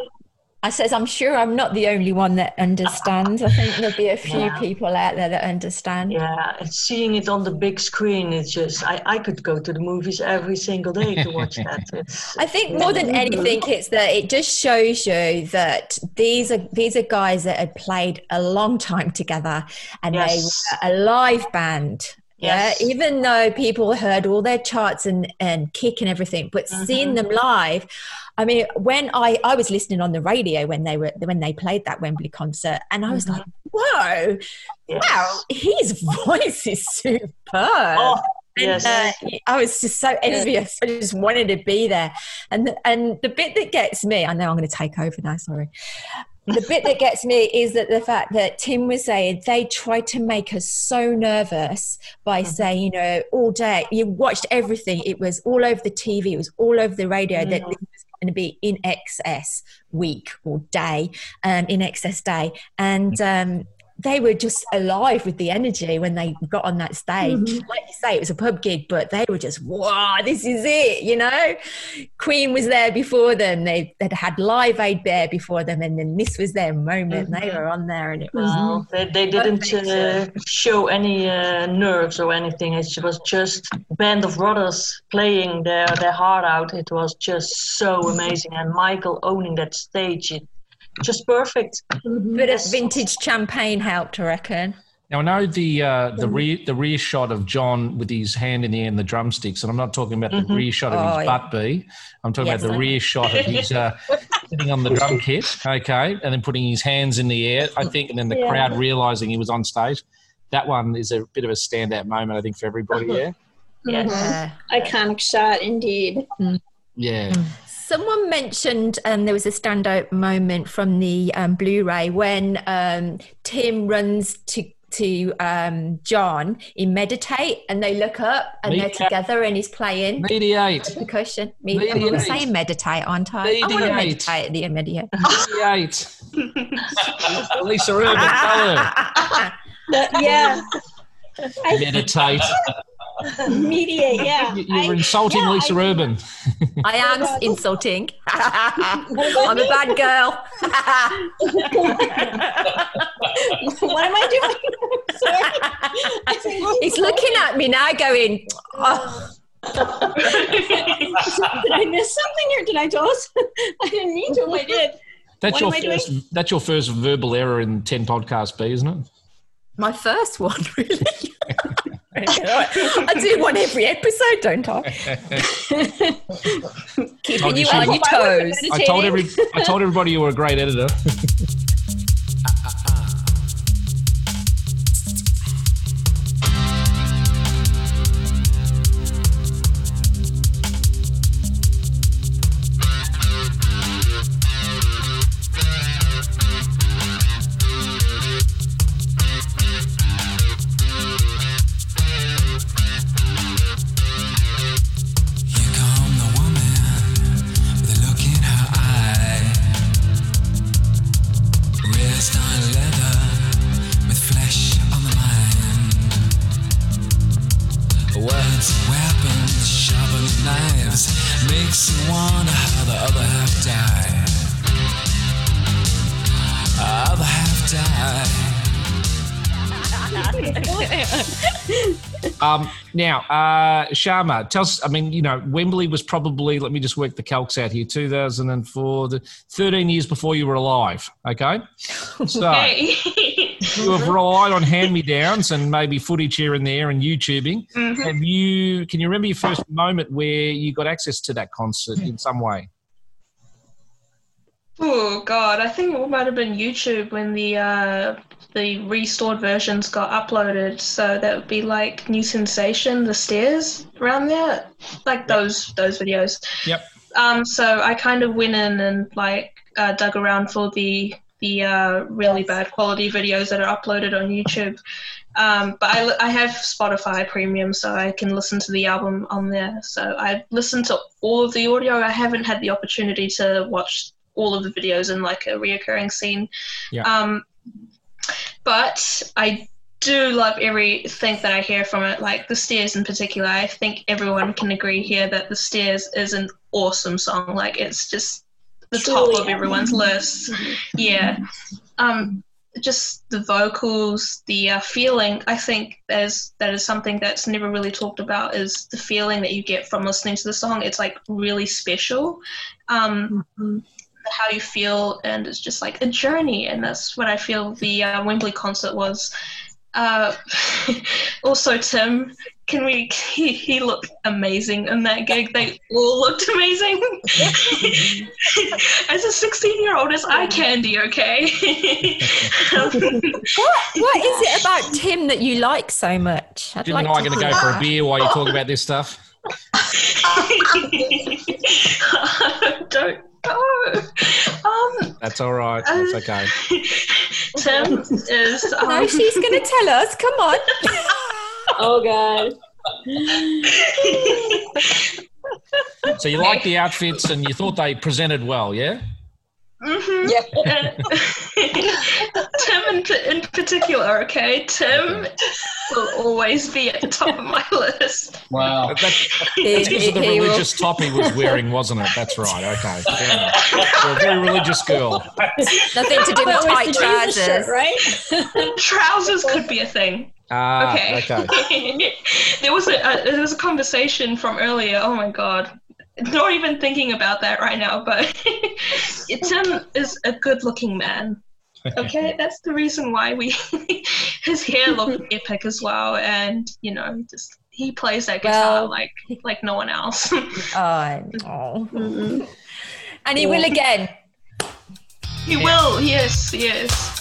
I says, I'm sure I'm not the only one that understands. I think there'll be a few Yeah. people out there that understand. Yeah, and seeing it on the big screen, it's just I, I could go to the movies every single day to watch that. It's, I think more than anything, it's that it just shows you that these are these are guys that had played a long time together, and Yes. they were a live band. Yes. Yeah, even though people heard all their charts and and kick and everything, but seeing mm-hmm. them live, I mean, when I I was listening on the radio when they were when they played that Wembley concert, and I was mm-hmm. like, whoa, wow, his voice is superb. Oh, And, yes. uh, I was just so envious. I just wanted to be there. And the, and the bit that gets me, I know I'm going to take over now. Sorry. The bit that gets me is that the fact that Tim was saying they tried to make us so nervous by mm-hmm. saying, you know, all day you watched everything. It was all over the TV. It was all over the radio that mm-hmm. was going to be INXS week or day, um, INXS day, and um, they were just alive with the energy when they got on that stage. Like you say, it was a pub gig, but they were just, wow, this is it, you know? Queen was there before them. They, they'd had Live Aid there before them, and then this was their moment. They were on there, and it was. No, they, they didn't uh, show any uh, nerves or anything. It was just band of brothers playing their, their heart out. It was just so amazing, and Michael owning that stage, it just perfect. Mm-hmm. Bit of vintage champagne helped, I reckon. Now I know the uh, the mm-hmm. rear the rear shot of John with his hand in the air and the drumsticks, and I'm not talking about the rear shot of Oh, his yeah. butt B. I'm talking Yes, about the I know. rear shot of his oh, uh, sitting on the drum kit, okay, and then putting his hands in the air. I think, and then the Yeah. crowd realizing he was on stage. That one is a bit of a standout moment, I think, for everybody. Yeah, Yeah. Iconic shot indeed. yeah. Mm. Someone mentioned um, there was a standout moment from the um, Blu-ray when um, Tim runs to to um, John in meditate, and they look up and they're together, and he's playing Mediate, percussion. Me- I'm saying meditate, aren't I? I want to Mediate. meditate at the mediate. mediate. Lisa Urban, tell her. yeah. Meditate. mediate, yeah. You- You're I- insulting yeah, Lisa I- Urban. I am insulting. I'm a bad girl. what am I doing? Sorry. I think He's looking at me now, going, oh. did I miss something or did I toss? I didn't mean to. I did. That's What your am doing? first. That's your first verbal error in ten podcasts, B, isn't it? My first one, really. I do one every episode, don't I? Keeping you you on your toes. I told every. I told everybody you were a great editor. now, uh, Sharma, tell us. I mean, you know, Wembley was probably. Let me just work the calcs out here. Two thousand and four, the thirteen years before you were alive. Okay, so Hey. you have relied on hand-me-downs and maybe footage here and there and YouTubing. Mhm. Have you? Can you remember your first moment where you got access to that concert in some way? Oh god, I think it might have been YouTube when the uh, the restored versions got uploaded. So that would be like New Sensation, the stairs around there, like those those videos. Yep. Um, so I kind of went in and like uh, dug around for the the uh, really bad quality videos that are uploaded on YouTube. Um, but I, I have Spotify Premium, so I can listen to the album on there. So I've listened to all of the audio. I haven't had the opportunity to watch all of the videos in like a reoccurring scene. Yeah. Um, but I do love everything that I hear from it, like The Stairs in particular. I think everyone can agree here that The Stairs is an awesome song. Like, it's just the top of everyone's list. Yeah. Um, just the vocals, the uh, feeling. I think there's that is something that's never really talked about. Is the feeling that you get from listening to the song? It's like really special. Um, How you feel, and it's just like a journey, and that's what I feel the uh, Wembley concert was. Uh, also, Tim, can we? He, he looked amazing in that gig. They all looked amazing. as a 16 year old, as eye candy, okay? What What is it about Tim that you like so much? I'd Jim like and I are to going to go for a beer while you talk about this stuff. Don't go. Um, That's all right. That's okay. Tim is. Um, No, she's going to tell us. Come on. Oh god. So you like the outfits and you thought they presented well, yeah? Mhm. Yeah. Tim in, in particular, okay? Tim will always be at the top of my list. Wow. That- That's, that's because of the he will- religious top he was wearing, wasn't it? That's right. Okay. Fair enough. You're a very religious girl. Nothing to do with That tight the Jesus shirt, trousers. right? Trousers could be a thing. Ah, Okay. okay. there was a, a there was a conversation from earlier. Oh my god, not even thinking about that right now. But Tim is a good-looking man. Okay, that's the reason why we his hair looked epic as well, and you know, just he plays that guitar Well- like like no one else. Oh, no. Mhm. And he will again. he will, yes, yes.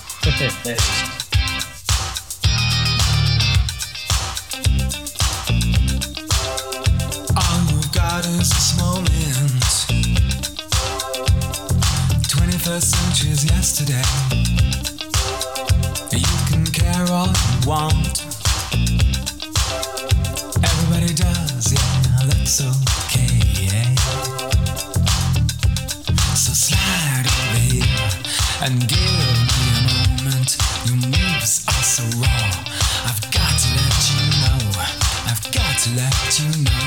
21st century's yesterday. You can care all you want. Everybody does, yeah, that's okay. yeah. So slide over and give me a moment. Your moves are so raw. I've got to let you know. I've got to let you know.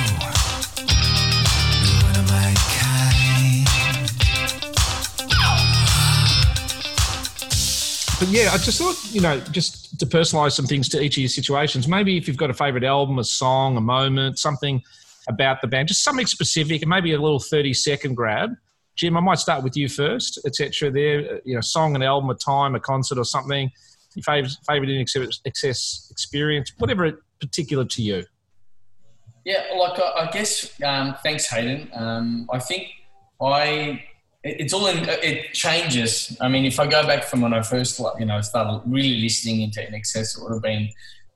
But yeah, I just thought, you know, just to personalize some things to each of your situations, maybe if you've got a favorite album, a song, a moment, something about the band, just something specific, and maybe a little 30 second grab. Jim, I might start with you first, etc. There, you know, song, an album, a time, a concert, or something. Your favorite, favorite in excess, experience, whatever particular to you. Yeah, like I, I guess. Um, thanks, Hayden. Um, I think I. it- It's all in. It changes. I mean, if I go back from when I first, you know, started really listening into INXS, it would have been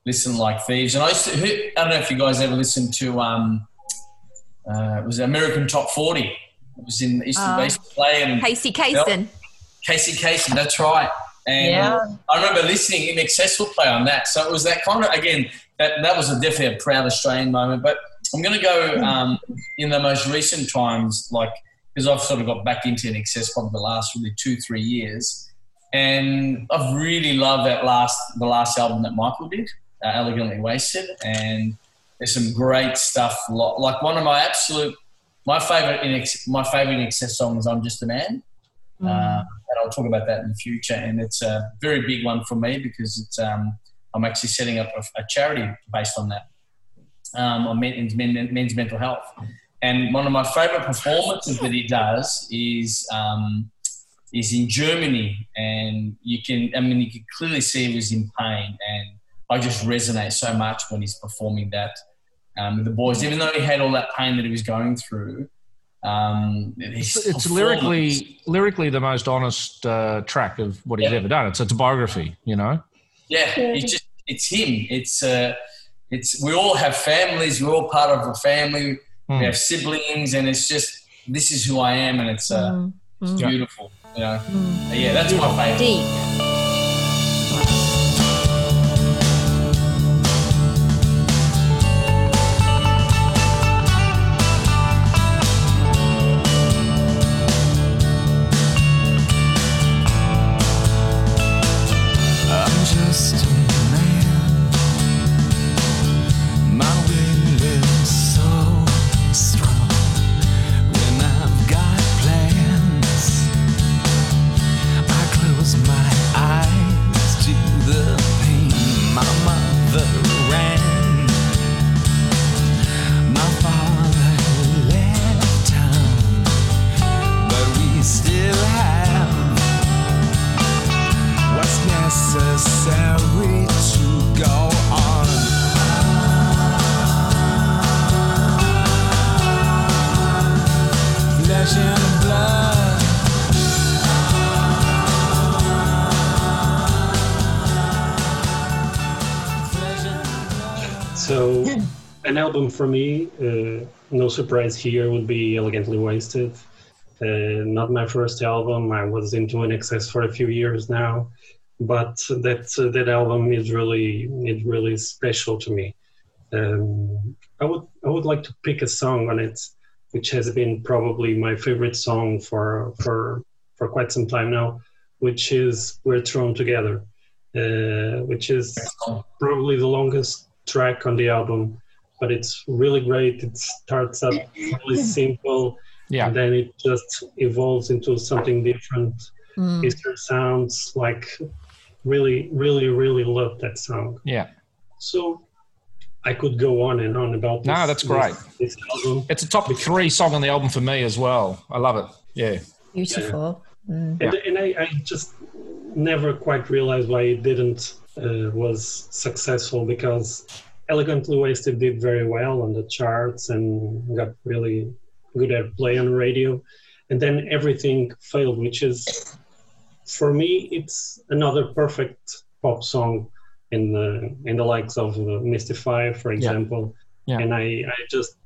"Listen Like Thieves." And I used to. Who, I don't know if you guys ever listened to. Um, uh, it was American Top Forty. It was in. To, Ah. they play and- Casey Kasem. Casey Kasem, that's right. And Yeah. I remember listening INXS would play on that. So it was that kind of again that that was a definitely a proud Australian moment. But I'm going to go um, in the most recent times, like because I've sort of got back into INXS probably the last really two three years, and I've really loved that last the last album that Michael did, uh, Elegantly Wasted, and there's some great stuff. Like one of my absolute my favorite in Ex- my favorite INXS song is "I'm Just a Man." Uh, and I'll talk about that in the future. And it's a very big one for me because it's um, I'm actually setting up a, a charity based on that um, on men, men's mental health. And one of my favourite performances that he does is um, is in Germany, and you can I mean you can clearly see he was in pain, and I just resonate so much when he's performing that um, with the boys, even though he had all that pain that he was going through. Um, It's, it's lyrically lyrically the most honest uh, track of what he's Yeah. ever done. It's a biography, you know. yeah, it's just it's him. It's uh, it's we all have families. We're all part of a family. Mm. We have siblings, and it's just this is who I am, and it's uh, Mm. it's Mm. beautiful. You know, yeah, that's my favorite. Deep. For me, uh, no surprise here, would be Elegantly Wasted. Uh, not my first album. I was into INXS for a few years now, but that uh, that album is really is really special to me. Um, I would I would like to pick a song on it, which has been probably my favorite song for for for quite some time now, which is "We're Thrown Together," uh, which is probably the longest track on the album, but it's really great. It starts up really simple, Yeah. and then it just evolves into something different. Mm. Eastern sounds like really, really, really love that song. Yeah. So I could go on and on about this. No, that's great. This, this album. It's a top three song on the album for me as well. I love it. Yeah. Beautiful. Mm. And, and I, I just never quite realized why it didn't uh, was successful because Elegantly Wasted did very well on the charts and got really good at play on radio, and then everything failed, which is for me it's another perfect pop song in the in the likes of uh, Mystify, for example. Yeah. And I, I just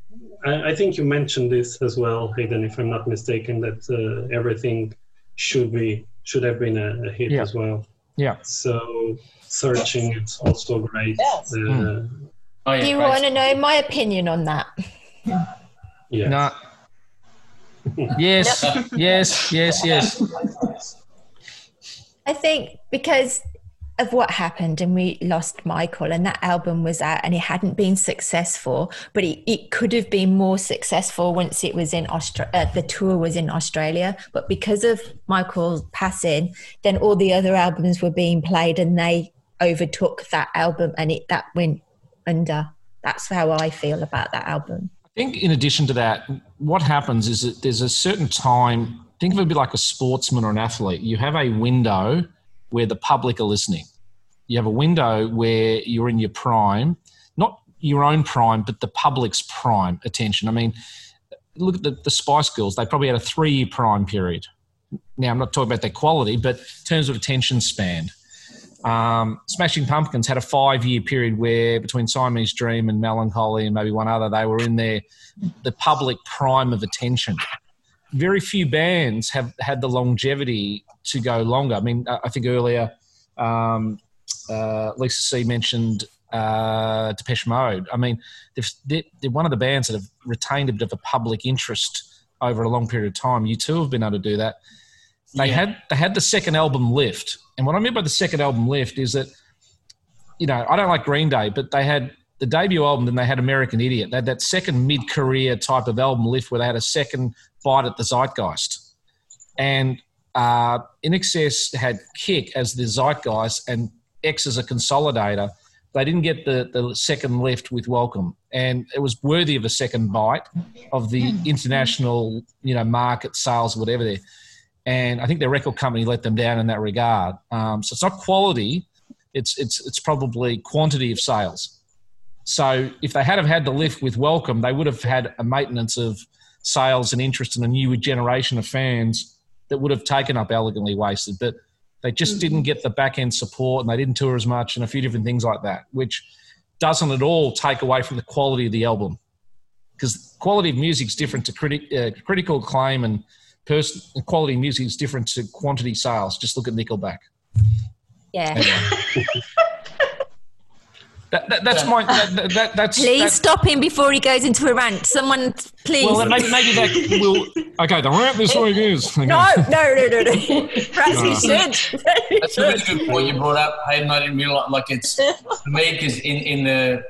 I, I think you mentioned this as well, Hayden, if I'm not mistaken, that uh, everything should be should have been a, a hit Yeah. as well. Yeah. So searching, it's also great. Yes. Uh, Oh, yeah, Do you great. want to know my opinion on that? yeah. No. yes, yes, yes, yes. I think because of what happened and we lost Michael and that album was out and it hadn't been successful, but it, it could have been more successful once it was in Australia, uh, the tour was in Australia. But because of Michael's passing, then all the other albums were being played and they overtook that album and it that went under. That's how I feel about that album. I think in addition to that, what happens is that there's a certain time. Think of it a bit like a sportsman or an athlete. You have a window where the public are listening. You have a window where you're in your prime, not your own prime, but the public's prime attention. I mean, look at the, the Spice Girls. They probably had a three year prime period. Now, I'm not talking about their quality, but in terms of attention span. Um, Smashing Pumpkins had a five year period where between Siamese Dream and Mellon Collie and maybe one other, they were in their the public prime of attention. Very few bands have had the longevity to go longer. I mean, I I think earlier um, uh, Lisa C mentioned uh, Depeche Mode. I mean, they're, they're one of the bands that have retained a bit of a public interest over a long period of time. U2 have been able to do that. They Yeah. had they had the second album lift, and what I mean by the second album lift is that you know I don't like Green Day, but they had the debut album, then they had American Idiot. They had that second mid career type of album lift where they had a second bite at the zeitgeist, and uh, INXS had Kick as the zeitgeist and X as a consolidator. They didn't get the, the second lift with Welcome, and it was worthy of a second bite of the international, you know, market sales, whatever there. And I think their record company let them down in that regard. Um, so it's not quality; it's it's it's probably quantity of sales. So if they had have had the lift with Welcome, they would have had a maintenance of sales and interest in a new generation of fans that would have taken up elegantly wasted. But They just didn't get the back end support and they didn't tour as much and a few different things like that, which doesn't at all take away from the quality of the album. Because quality of music is different to criti- uh, critical acclaim and pers- quality music is different to quantity sales. Just look at Nickelback. Yeah. That, that, that's my that, that, that's Please that- stop him before he goes into a rant. Someone, please. Well, maybe maybe that will. Okay, the rant this week is. no, no, no, no, no. Perhaps we No. should. That's a really good point you brought up, Hayden. I didn't realize, like, it's for me because in, in the,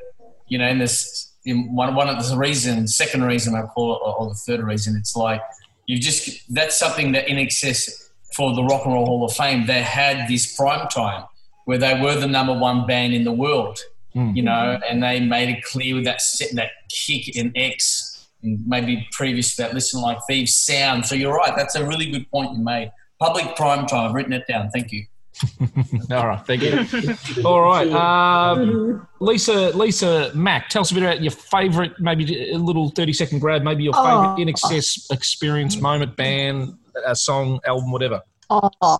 you know, in this, in one one of the reasons, second reason I call it, or, or the third reason, it's like you just that's something that INXS for the Rock and Roll Hall of Fame, they had this prime time where they were the number one band in the world, hmm. you know, and they made it clear with that set, that kick in X, and maybe previous to that, listen like thieves sound. So you're right, that's a really good point you made. Public prime time. I've written it down. Thank you. All right, thank you. All right, um, Lisa, Lisa Mack, tell us a bit about your favourite, maybe a little thirty-second grab, maybe your favourite Oh. INXS experience, moment, band, a song, album, whatever. Oh,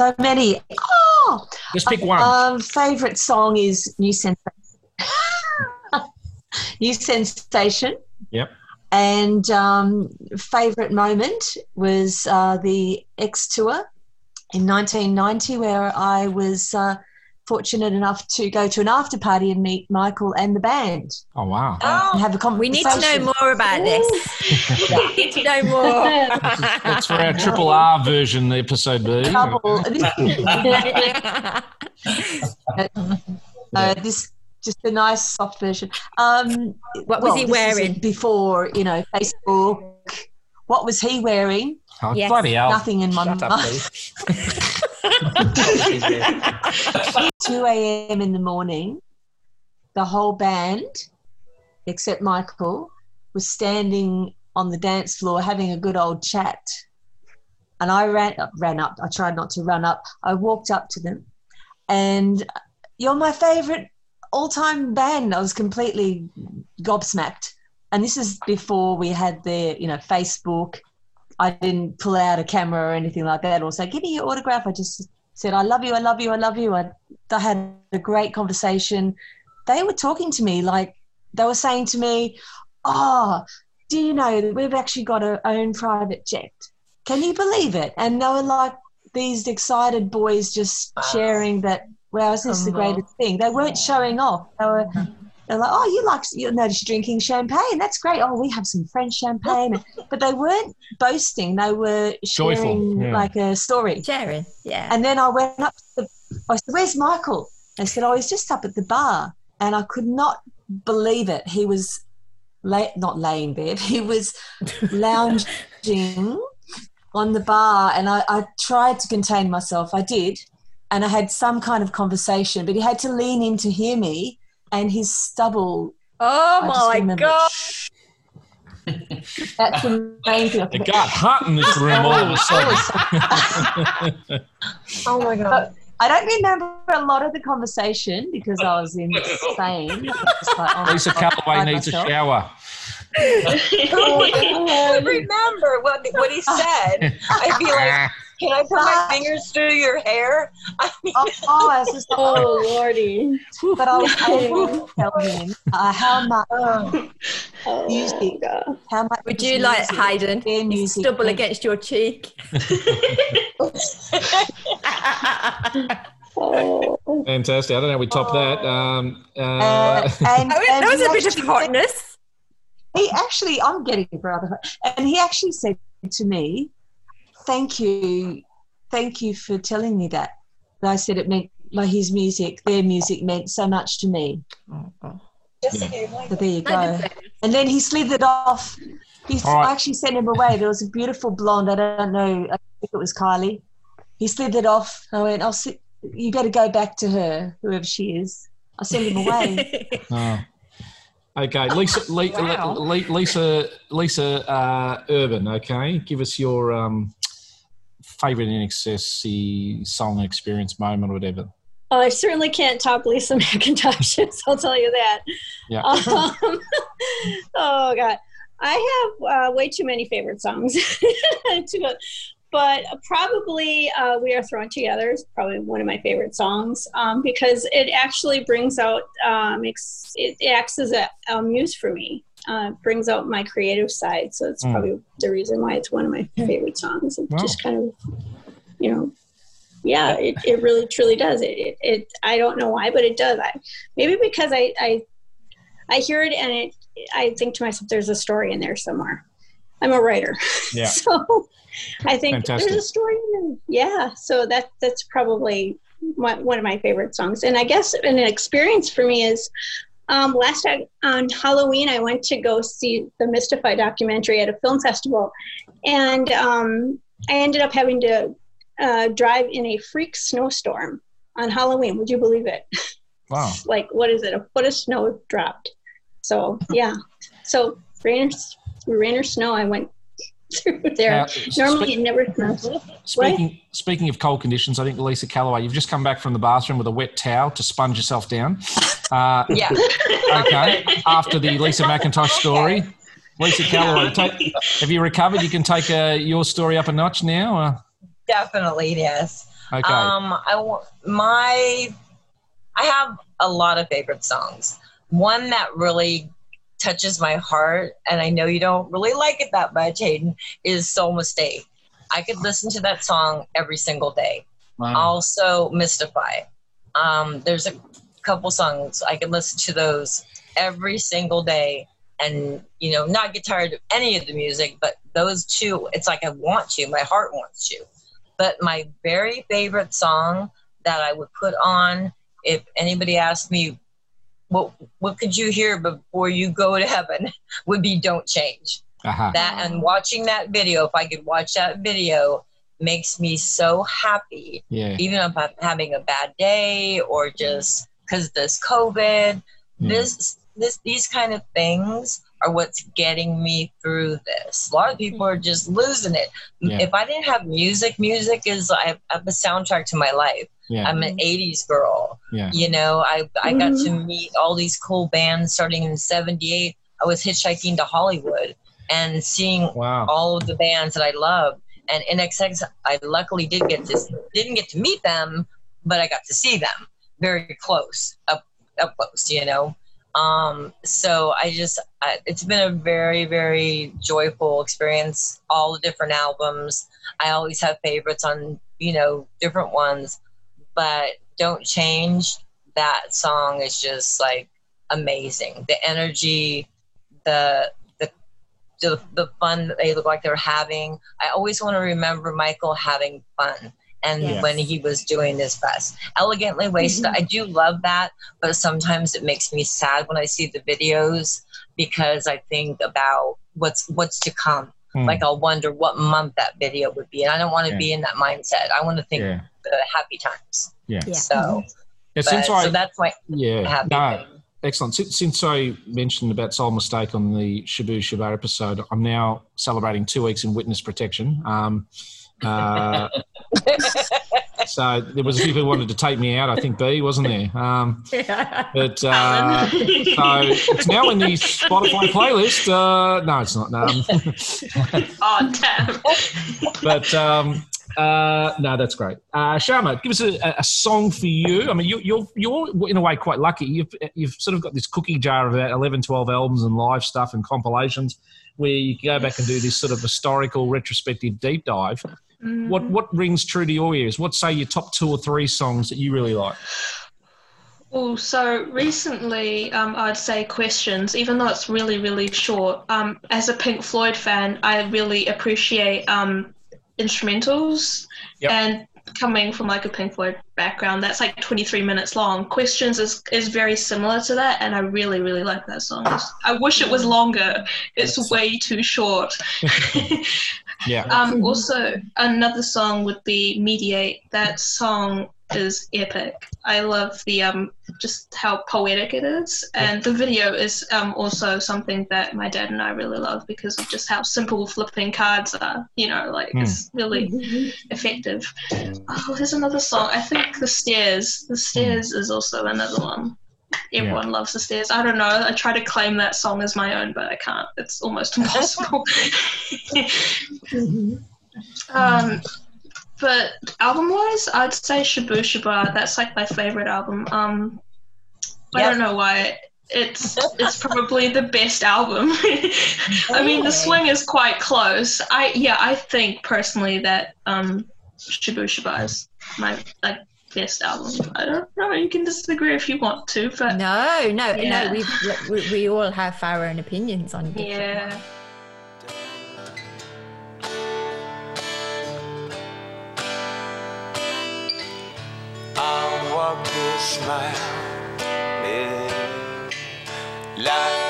so many. Oh, Just pick one. Um, favorite song is New Sensation. New Sensation. Yep. And um, favorite moment was uh, the X tour in 1990, where I was uh, fortunate enough to go to an after party and meet Michael and the band Oh wow! and have a conversation. We need to know more about this. we need to know more. That's for our triple R version, the episode B. Trouble. uh, this just a nice soft version. Um, What was he wearing? before? You know, Facebook. What was he wearing? Oh, Yes. bloody hell! Nothing in my Shut up, mind. please. 2 a.m. in the morning, the whole band, except Michael, was standing on the dance floor having a good old chat. And I ran up, ran up. I tried not to run up. I walked up to them, and you're my favorite all-time band. I was completely gobsmacked. And this is before we had the, you know, Facebook. I didn't pull out a camera or anything like that or say, give me your autograph. I just said, I love you, I love you, I love you. I, I had a great conversation. They were talking to me like they were saying to me, Oh, do you know that we've actually got our own private jet? Can you believe it? And they were like these excited boys just sharing that, wow, is this the greatest thing? They weren't showing off. They were mm-hmm. They're like, oh, you like, you notice drinking champagne. That's great. Oh, we have some French champagne. but they weren't boasting. They were Joyful, sharing yeah. like a story. Sharing, yeah. And then I went up to the, I said, where's Michael? They said, oh, he's just up at the bar. And I could not believe it. He was lay, not laying there. He was lounging on the bar. And I, I tried to contain myself. I did. And I had some kind of conversation, but he had to lean in to hear me. And his stubble. Oh I my remember- god! That's the main thing. It got hot in this room all of a sudden. Oh my god! I don't remember a lot of the conversation because I was insane. I was just like, oh Lisa God, Calloway I needs a myself. shower. Oh I remember what what he said. I'd be like, "Can I put my fingers through your hair?" I mean, Oh, oh, I was just Oh lordy! but I was able to tell him uh, how much Oh, music, God. how much Would his you like music, Hayden? their His music stubble against your cheek. Oh. Fantastic. I don't know how we top that. Um, uh, Uh, and, Oh, and that was he a bit of actually- hotness. He actually, I'm getting rather, hot. and he actually said to me, "Thank you, thank you for telling me that." And I said it meant like his music, their music meant so much to me. just Yeah. So there you go. And then he slithered off. He All right. I actually sent him away. There was a beautiful blonde. I don't know. I think it was Kylie. He slithered off. I went, "I'll sit. You better go back to her, whoever she is." I sent him away. oh. Okay, Lisa, Le- Wow. Lisa, Lisa uh, Urban. Okay, give us your um, favorite INXS song experience moment or whatever. Oh, I certainly can't top Lisa McIntosh's. I'll tell you that. Yeah. Um, oh God, I have uh, way too many favorite songs. But probably uh, "We Are Thrown Together" is probably one of my favorite songs um, because it actually brings out, um, it acts as a, a muse for me. Uh, brings out my creative side, so it's Mm. probably the reason why it's one of my favorite songs. It Wow. just kind of, you know, yeah, it, it really truly does. It, it, it I don't know why, but it does. I maybe because I I I hear it and it I think to myself, there's a story in there somewhere. I'm a writer, Yeah. so I think Fantastic. there's a story in there. Yeah, so that that's probably my, one of my favorite songs. And I guess an experience for me is um, last time on Halloween, I went to go see the Mystify documentary at a film festival, and um, I ended up having to uh, drive in a freak snowstorm on Halloween. Would you believe it? Wow. like what is it? A foot of snow dropped. So yeah, so rain, rain or snow, I went through there. Now, Normally, spe- it never snows. Speaking speaking of cold conditions, I think Lisa Calloway, you've just come back from the bathroom with a wet towel to sponge yourself down. Uh, Yeah. okay. After the Lisa McIntosh story, Lisa Calloway, take, have you recovered? You can take uh, your story up a notch now. Uh, Definitely, yes. okay. Um, I wa- my I have a lot of favorite songs. One that really touches my heart, and I know you don't really like it that much, Hayden, is "Soul Mistake." I could listen to that song every single day. Wow. Also, "Mystify." Um, there's a couple songs I could listen to those every single day, and you know, not get tired of any of the music. But those two, it's like I want to. My heart wants to. But my very favorite song that I would put on if anybody asked me what what could you hear before you go to heaven would be don't change Aha. that and watching that video if i could watch that video makes me so happy Yeah. even if i'm having a bad day or just because this covid Yeah. this this these kind of things are what's getting me through this a lot of people are just losing it Yeah. if i didn't have music music is I have a soundtrack to my life Yeah. i'm an 80s girl. Yeah. you know i i got to meet all these cool bands starting in 78 i was hitchhiking to hollywood and seeing Wow. all of the bands that i love. And INXS i luckily did get to didn't get to meet them but i got to see them. Very close up up close you know? Um so i just I, it's been a very very joyful experience. All the different albums. I always have favorites on you know different ones but don't change that song is just like amazing the energy the the the, the fun that they look like they're having i always want to remember michael having fun and Yes. when he was doing his best. elegantly mm-hmm. wasted i do love that but sometimes it makes me sad when i see the videos because i think about what's what's to come Hmm. like i'll wonder what month that video would be and i don't want to Yeah. be in that mindset i want to think Yeah. the happy times Yeah. Yeah. so, Yeah, but- since I, so that's my yeah, happy no, thing. excellent. Since, since I mentioned about Soul Mistake on the Shabooh Shoobah episode, I'm now celebrating two weeks in witness protection. Um, uh, so there was a few people who wanted to take me out. I think B wasn't there. Um, but uh, so it's now in the Spotify playlist. Uh, no, it's not. No. Oh, damn. but um, uh, no, that's great. Uh, Sharma, give us a, a song for you. I mean, you, you're you're in a way quite lucky. You've you've sort of got this cookie jar of about 11, 12 albums and live stuff and compilations where you can go back and do this sort of historical retrospective deep dive. What what rings true to your ears? What say your top two or three songs that you really like? Oh, so recently, um, I'd say Questions, even though it's really, really short. Um, as a Pink Floyd fan, I really appreciate um, instrumentals. Yep. And coming from like a Pink Floyd background, that's like 23 minutes long. Questions is, is very similar to that, and I really, really like that song. I wish it was longer. It's way too short. Yeah. Um, also, another song would be "Mediate." That song is epic. I love the um, just how poetic it is, and the video is um, also something that my dad and I really love because of just how simple flipping cards are. You know, like it's really effective. Oh, there's another song. I think "The Stairs." "The Stairs" is also another one. Everyone loves the stairs. I don't know. I try to claim that song as my own, but I can't. It's almost impossible. Um, but album wise, I'd say Shabooh Shoobah. That's like my favorite album. Um, I don't know why. It's it's probably the best album. I mean, the swing is quite close. I yeah, I think personally that um, Shabooh Shoobah is my like best album. I don't know. You can disagree if you want to, but No, no, Yeah. no. We've, we we all have our own opinions on different yeah. I walk this mile yeah, like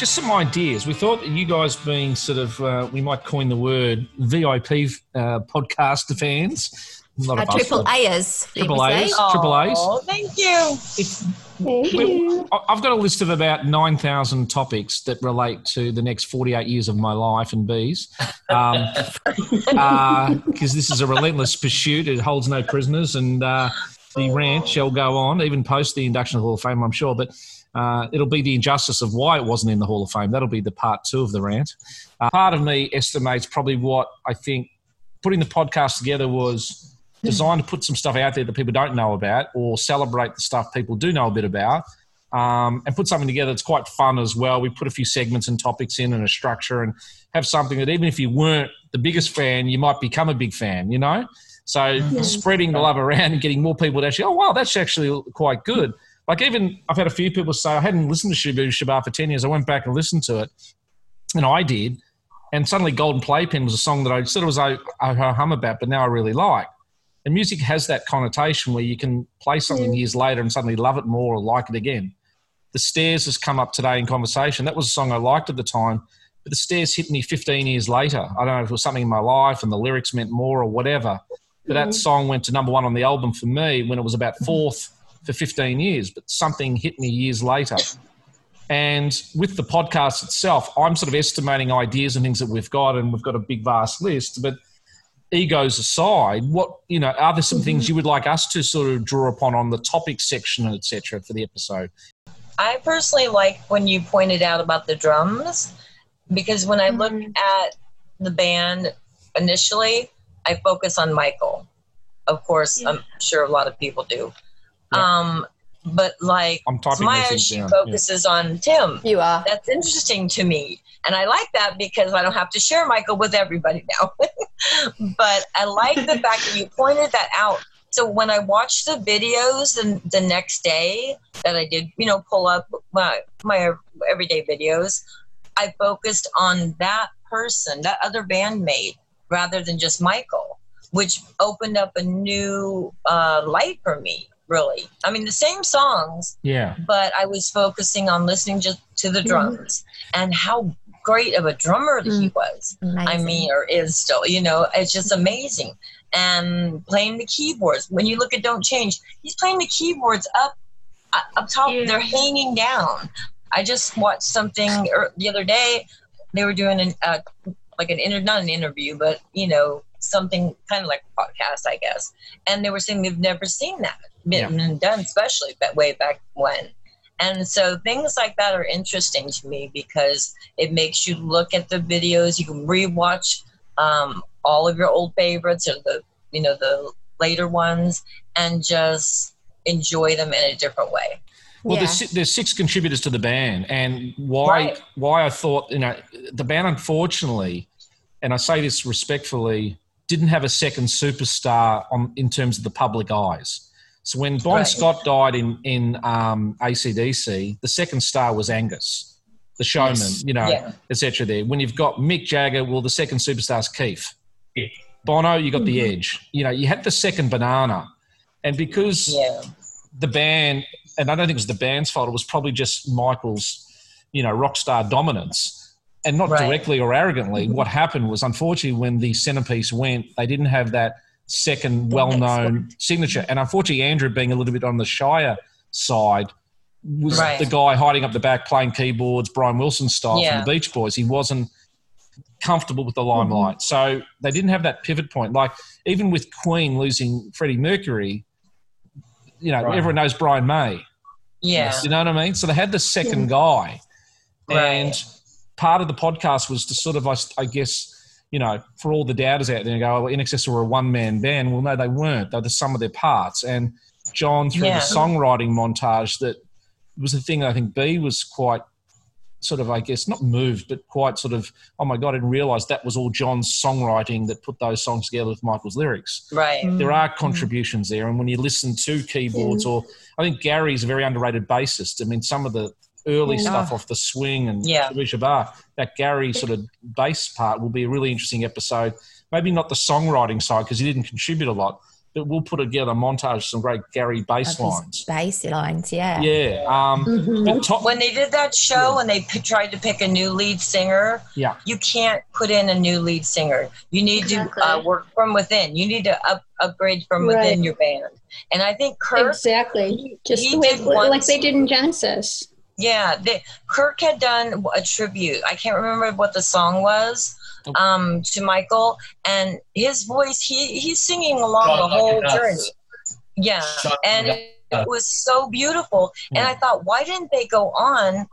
just some ideas. We thought that you guys being sort of, uh, we might coin the word VIP uh, podcast fans. Not Our a triple. A's. Triple would. A's. Triple A's. Oh, thank you. Thank you. I- I've got a list of about 9,000 topics that relate to the next 48 years of my life and bees. Because this is a relentless pursuit. It holds no prisoners. And uh, the rant shall go on, even post the induction of the Hall of Fame, I'm sure. But uh, it'll be the injustice of why it wasn't in the Hall of Fame. That'll be the part two of the rant. Uh, part of me estimates probably what I think putting the podcast together was designed to put some stuff out there that people don't know about or celebrate the stuff people do know a bit about um, and put something together that's quite fun as well. We put a few segments and topics in and a structure and have something that even if you weren't the biggest fan, you might become a big fan, you know? So spreading the love around and getting more people to actually, oh, wow, that's actually quite good. Like even I've had a few people say, I hadn't listened to Shabooh Shoobah for 10 years. I went back and listened to it and I did. And suddenly Golden Playpen was a song that I sort of was a, a hum about, but now I really like. And music has that connotation where you can play something years later and suddenly love it more or like it again. The Stairs has come up today in conversation. That was a song I liked at the time, but The Stairs hit me 15 years later. I don't know if it was something in my life and the lyrics meant more or whatever. But that song went to number one on the album for me when it was about fourth for 15 years, but something hit me years later. And with the podcast itself, I'm sort of estimating ideas and things that we've got, and we've got a big, vast list. But egos aside, what you know, are there some things mm-hmm. you would like us to sort of draw upon on the topic section, etc., for the episode? I personally like when you pointed out about the drums because when I mm-hmm. look at the band initially, I focus on Michael. Of course, I'm sure a lot of people do. Um, but like I'm typing Maya, these she down, focuses on Tim. You are. That's interesting to me. And I like that because I don't have to share Michael with everybody now. but I like the fact that you pointed that out. So when I watched the videos the, the next day that I did, you know, pull up my, my everyday videos, I focused on that person, that other bandmate, rather than just Michael, which opened up a new uh, light for me, really. I mean, the same songs, Yeah. but I was focusing on listening just to the drums and how great of a drummer that he was. I mean, or is still, you know, it's just amazing. And playing the keyboards. When you look at Don't Change, he's playing the keyboards up uh, up top. Yeah. They're hanging down. I just watched something er, the other day. They were doing an uh, like an inter not an interview, but you know something kind of like a podcast, I guess. And they were saying they've never seen that been done, especially that way back when. And so things like that are interesting to me because it makes you look at the videos. You can rewatch um, all of your old favorites or the you know the later ones and just enjoy them in a different way. Well, Yeah. there's, there's six contributors to the band, and why Right. why I thought you know the band unfortunately, and I say this respectfully, didn't have a second superstar on in terms of the public eyes. So when Bon Right. Scott died in in um, ACDC, the second star was Angus. the showman, Yes. you know, Yeah. etc. There, when you've got Mick Jagger, well, the second superstar's Keith. Yeah. Bono, you got the Mm-hmm. edge. You know, you had the second banana, and because Yeah. the band, and I don't think it was the band's fault. It was probably just Michael's, you know, rock star dominance, and not Right. directly or arrogantly. What happened was, unfortunately, when the centerpiece went, they didn't have that second well-known signature, and unfortunately, Andrew being a little bit on the shyer side. Was Right. the guy hiding up the back playing keyboards, Brian Wilson style Yeah. from the Beach Boys? He wasn't comfortable with the limelight, so they didn't have that pivot point. Like even with Queen losing Freddie Mercury, you know, Right. everyone knows Brian May. Yeah. You know what I mean? So they had the second guy. And Right. Part of the podcast was to sort of, I, I guess, you know, for all the doubters out there, and go, oh, INXS were a one man band. Well, no, they weren't. They were the sum of their parts. And John, through Yeah. the songwriting montage, that was the thing I think B was quite sort of, I guess, not moved, but quite sort of, oh my God, I didn't realize that was all John's songwriting that put those songs together with Michael's lyrics Right. Mm. there are contributions there. And when you listen to keyboards, or I think Gary's a very underrated bassist. I mean, some of the early Yeah. stuff off the swing and Yeah. Shabooh that Gary sort of bass part will be a really interesting episode. Maybe not the songwriting side because he didn't contribute a lot, but we'll put together a montage of some great Gary bass lines. Bass lines, yeah. Yeah. Um, Mm-hmm. top, When they did that show and they p- tried to pick a new lead singer, yeah. you can't put in a new lead singer. You need Exactly. to uh, work from within. You need to up, upgrade from Right. within your band. And I think Kirk, Exactly. Just he the way, did like they did in Genesis. Yeah, they, Kirk had done a tribute. I can't remember what the song was um, to Michael, and his voice. He he's singing along Shine the whole it does. journey. Yeah, Shine and it, it it was so beautiful. And I thought, why didn't they go on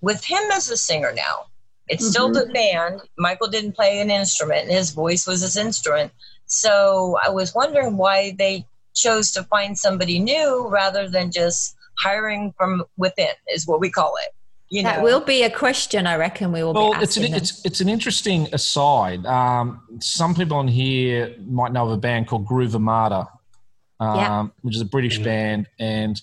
with him as a singer now? It's still the band. Michael didn't play an instrument, and his voice was his instrument. So I was wondering why they chose to find somebody new rather than just hiring from within, is what we call it. You know, will be a question I reckon we will Well, be it's an, them. it's it's an interesting aside. Um, some people on here might know of a band called Groove Armada, um, Yeah. which is a British band, and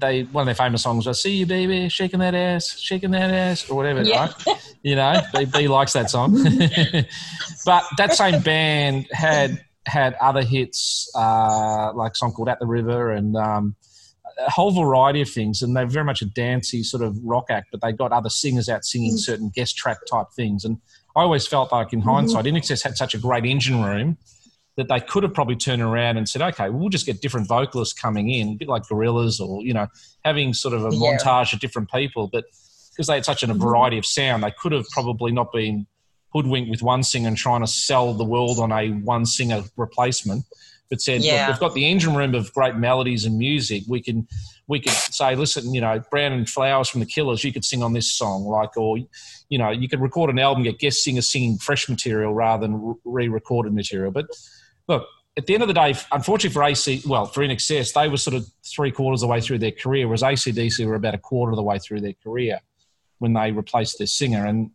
they one of their famous songs was "See you, baby, shaking that ass, shaking that ass," or whatever. Yeah. Right? You know, B, B likes that song. but that same band had had other hits, uh, like a song called "At the River" and. Um, a whole variety of things, and they're very much a dancey sort of rock act. But they got other singers out singing mm. certain guest track type things, and I always felt like, in mm-hmm. hindsight, INXS had such a great engine room that they could have probably turned around and said, "Okay, we'll just get different vocalists coming in, a bit like Gorillaz, or you know, having sort of a Yeah. montage of different people." But because they had such a mm-hmm. variety of sound, they could have probably not been hoodwinked with one singer and trying to sell the world on a one singer replacement but said, Yeah. Look, we've got the engine room of great melodies and music. We can we could say, listen, you know, Brandon Flowers from the Killers, you could sing on this song, like, or you know, you could record an album, get guest singers singing fresh material rather than re-recorded material. But look, at the end of the day, unfortunately for AC, well, for INXS, they were sort of three quarters of the way through their career, whereas ACDC were about a quarter of the way through their career when they replaced their singer. And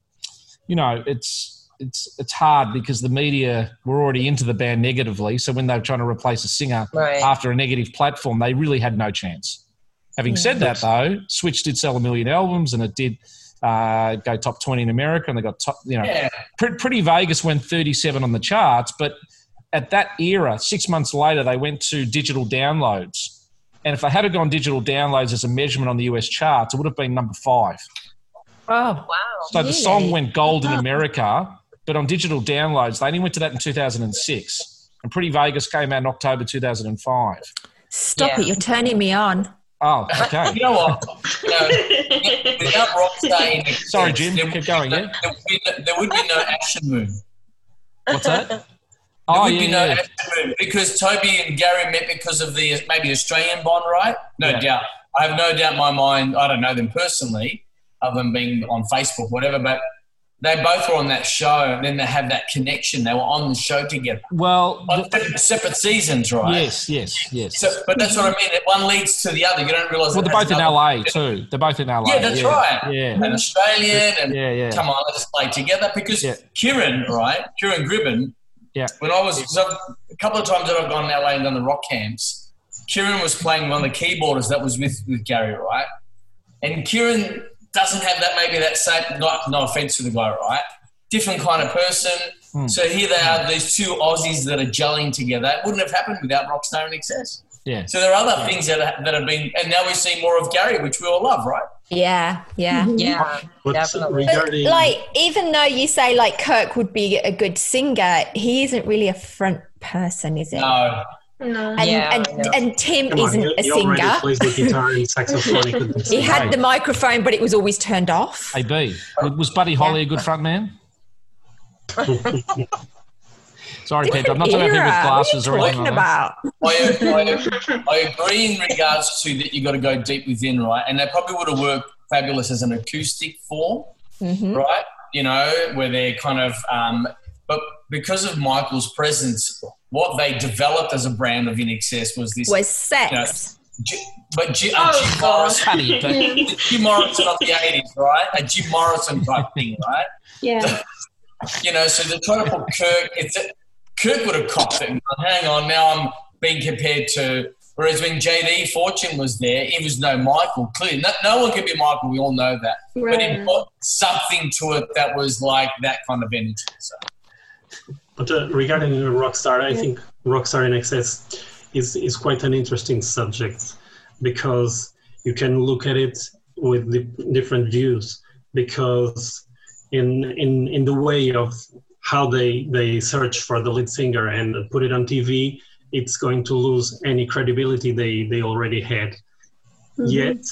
you know, it's it's it's hard because the media were already into the band negatively. So when they were trying to replace a singer Right. after a negative platform, they really had no chance. Having said that, though, Switch did sell a million albums, and it did uh, go top twenty in America, and they got top. You know, Yeah. Pre- Pretty Vegas went thirty-seven on the charts, but at that era, six months later, they went to digital downloads. And if they had gone digital downloads as a measurement on the US charts, it would have been number five. oh, wow. So the song went gold in America, but on digital downloads, they only went to that in 2006. And Pretty Vegas came out in October 2005. stop Yeah. it! You're turning me on. Oh, okay. You know what? You know, without Rockstar in Sorry, Jim. there, Keep going, yeah? there, would be no, there would be no Action Moon. What's that? There Oh, would yeah, be no yeah. Action Moon because Toby and Gary met because of the maybe Australian bond, right? No Yeah. doubt. I have no doubt in my mind. I don't know them personally, other than being on Facebook, whatever. But they both were on that show, and then they have that connection. They were on the show together Well, on separate, separate seasons, right? yes, yes, yes. So, but that's what I mean. One leads to the other. You don't realize. well, they're both in LA too. They're both in LA. Yeah, that's right. Yeah. An Australian and Yeah, yeah. come on, let's play together. Because Yeah. Kieran, right? Kieran Gribben. Yeah. When I was a couple of times that I've gone to LA and done the rock camps, Kieran was playing one of the keyboarders that was with with Gary, right? And Kieran doesn't have that maybe that same. Not no offense to the guy, right? Different kind of person. Hmm. So here they are, these two Aussies that are gelling together. It wouldn't have happened without Rockstar and Excess. Yeah. So there are other things that, are, that have been, and now we see more of Gary, which we all love, right? Yeah, yeah. Yeah, But definitely. But, regarding like, even though you say like Kirk would be a good singer, he isn't really a front person, is it? No. No. And, Yeah, and, I know. and Tim Come isn't he, a singer. plays the guitar and saxophone. He, could He sing. had the microphone, but it was always turned off. AB. Was Buddy Holly a good front man? Sorry, Pedro. I'm not talking about people with glasses or anything you like about? I, I, I agree in regards to that you got to go deep within, right? And that probably would have worked fabulous as an acoustic form, Mhm. right? You know, where they're kind of, um, but because of Michael's presence, what they developed as a brand of INXS was this. Was sex. J- but G, Oh, Jim God. Morrison, Honey, but- Jim Morrison of the 80s, right? A Jim Morrison type thing, right? Yeah. You know, so they're trying to put Kirk. It's a, Kirk would have copped it. and Hang on, now I'm being compared to. Whereas when JD Fortune was there, it was no Michael. Clearly, no, no one can be Michael. We all know that. But it Right. put something to it that was like that kind of energy. So. But uh, regarding Rockstar, I think Rockstar INXS is, is quite an interesting subject because you can look at it with different views. Because in in in the way of how they they search for the lead singer and put it on TV, it's going to lose any credibility they they already had. Yet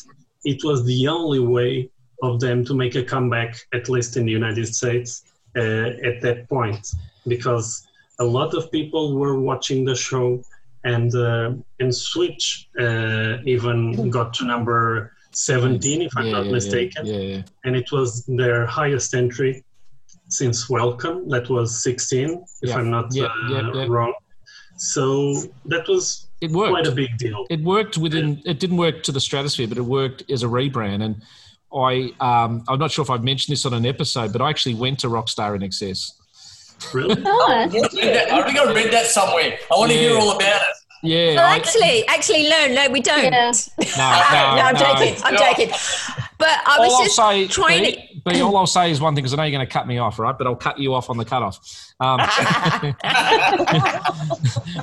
it was the only way of them to make a comeback, at least in the United States, at that point, because a lot of people were watching the show, and uh, and Switch uh, even got to number 17, if I'm Yeah, not yeah, mistaken, Yeah, and it was their highest entry since Welcome. That was 16, if I'm not uh, wrong. So that was It worked. quite a big deal. it worked within it didn't work to the stratosphere but it worked as a rebrand and i um, i'm not sure if i've mentioned this on an episode but i actually went to rockstar INXS Really? Oh, that's Read that- I think I read that somewhere. I want to hear all about it. yeah Well, I- actually, actually, no, no, we don't. Yeah. no, no, no, I'm no. joking. I'm No. joking. But I was all I'll just say, trying B, B, all I'll say is one thing because I know you're going to cut me off, right? But I'll cut you off on the cutoff. Um,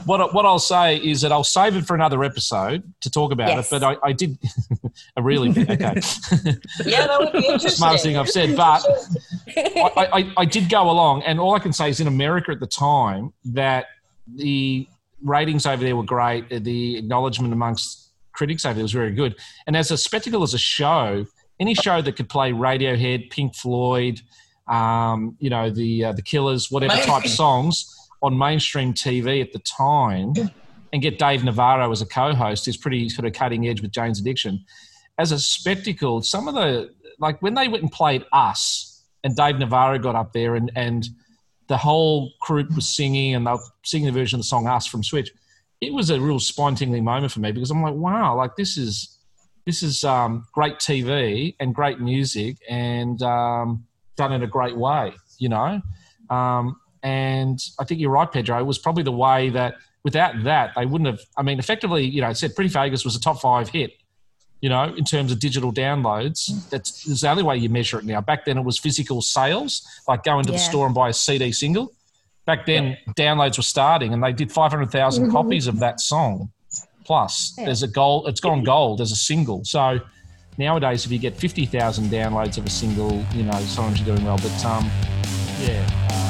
what I- what I'll say is that I'll save it for another episode to talk about Yes. it. But I, I did a really okay. Yeah, that would be interesting. Smartest thing I've said, but I, I, I did go along, and all I can say is in America at the time that the ratings over there were great. The acknowledgement amongst critics over there was very good. And as a spectacle, as a show, any show that could play Radiohead, Pink Floyd, um, you know, the uh, the Killers, whatever type Amazing. songs on mainstream TV at the time, and get Dave Navarro as a co-host is pretty sort of cutting edge with Jane's Addiction. As a spectacle, some of the like when they went and played Us, and Dave Navarro got up there, and and the whole group was singing, and they were singing the version of the song Us from Switch. It was a real spine-tingling moment for me because I'm like, wow, like this is this is um, great TV and great music and um, done in a great way, you know. Um, and I think you're right, Pedro. It was probably the way that without that they wouldn't have. I mean, effectively, you know, it said Pretty Vegas was a top five hit. You know, in terms of digital downloads, that's, that's the only way you measure it now. Back then, it was physical sales, like go into the store and buy a CD single. Back then, downloads were starting, and they did 500,000 copies of that song. Plus, Yeah. there's a gold. It's gone gold as a single. So nowadays, if you get 50,000 downloads of a single, you know, sometimes you're doing well. But um, yeah. The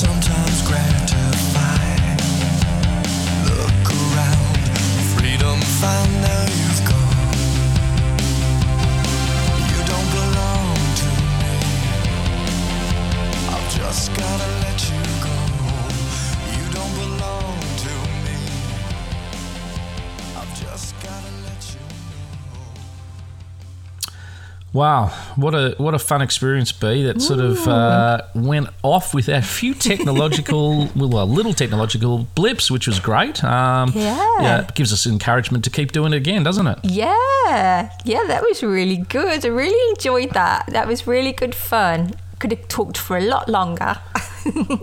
but Wow, what a what a fun experience, B. That sort of uh, went off with a few technological, well, a little technological blips, which was great. Um, Yeah. it gives us encouragement to keep doing it again, doesn't it? Yeah, yeah, that was really good. I really enjoyed that. That was really good fun. Could have talked for a lot longer.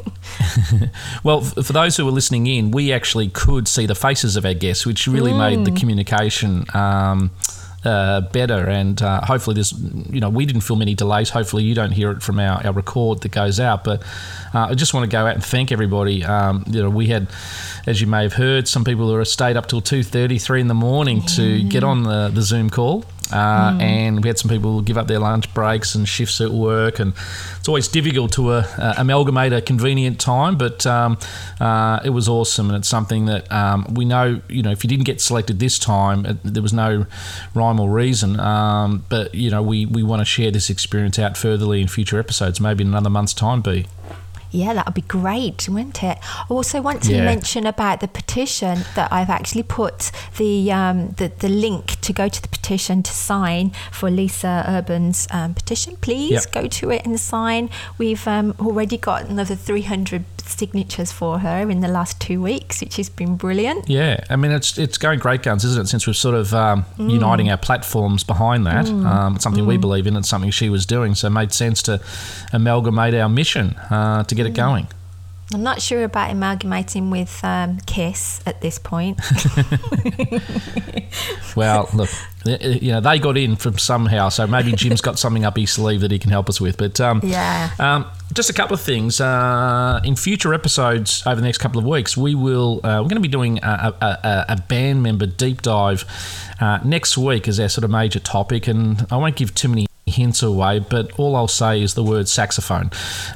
Well, for those who were listening in, we actually could see the faces of our guests, which really made the communication um, uh, better. And uh, hopefully, there's, you know, we didn't feel many delays. Hopefully, you don't hear it from our, our record that goes out. But uh, I just want to go out and thank everybody. Um, you know, we had, as you may have heard, some people who stayed up till two thirty, three in the morning to get on the, the Zoom call. Uh, And we had some people give up their lunch breaks and shifts at work, and it's always difficult to uh, uh, amalgamate a convenient time. But um, uh, it was awesome, and it's something that um, we know. You know, if you didn't get selected this time, it, there was no rhyme or reason. Um, but you know, we we want to share this experience out furtherly in future episodes, maybe in another month's time. Be Yeah, that would be great, wouldn't it? I also want to Yeah. mention about the petition that I've actually put the, um, the the link to go to the petition to sign for Lisa Urban's um, petition. Please Yep. go to it and sign. We've um, already got another 300 signatures for her in the last two weeks, which has been brilliant. Yeah, I mean it's it's going great guns, isn't it? Since we're sort of um, Mm. uniting our platforms behind that, um, it's something we believe in. It's something she was doing, so it made sense to amalgamate our mission uh, to get Mm. it going. I'm not sure about amalgamating with um, Kiss at this point. Well, look, you know they got in from somehow, so maybe Jim's got something up his sleeve that he can help us with. But um, Yeah. um, just a couple of things. Uh, in future episodes over the next couple of weeks, we will uh, we're going to be doing a, a, a, a band member deep dive uh, next week as our sort of major topic, and I won't give too many hints away, but all I'll say is the word saxophone,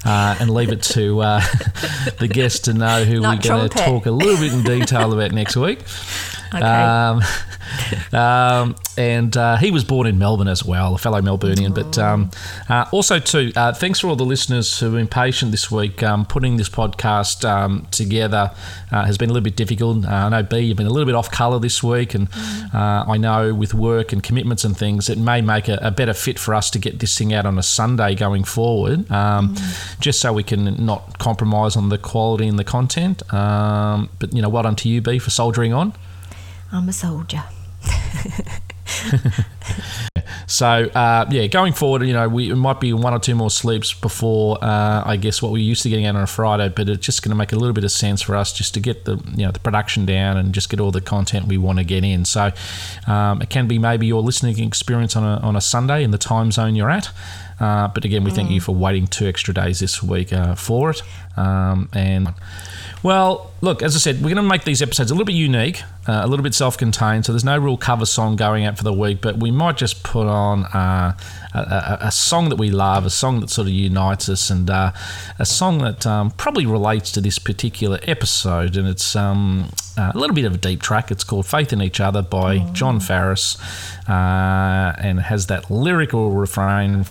uh, and leave it to uh, the guest to know who Not we're going to talk a little bit in detail about next week. Um, um, and uh, he was born in Melbourne as well, a fellow Melburnian. But um, uh, also, too, uh, thanks for all the listeners who've been patient this week. Um, putting this podcast um, together uh, has been a little bit difficult. Uh, I know B, you've been a little bit off colour this week, and uh, I know with work and commitments and things, it may make a, a better fit for us to get this thing out on a Sunday going forward, um, just so we can not compromise on the quality and the content. But you know, well done to you, B, for soldiering on. I'm a soldier. So uh, yeah, going forward, you know, we it might be one or two more sleeps before uh, I guess what we're used to getting out on a Friday, but it's just going to make a little bit of sense for us just to get the you know the production down and just get all the content we want to get in. So um, it can be maybe your listening experience on a on a Sunday in the time zone you're at. Uh, but again, we thank you for waiting two extra days this week uh, for it. Um, and well, look, as I said, we're going to make these episodes a little bit unique, uh, a little bit self-contained. So there's no real cover song going out for the week, but we might just put on uh, a, a, a song that we love, a song that sort of unites us, and uh, a song that um, probably relates to this particular episode. And it's um, a little bit of a deep track. It's called "Faith in Each Other" by John Farriss, uh, and has that lyrical refrain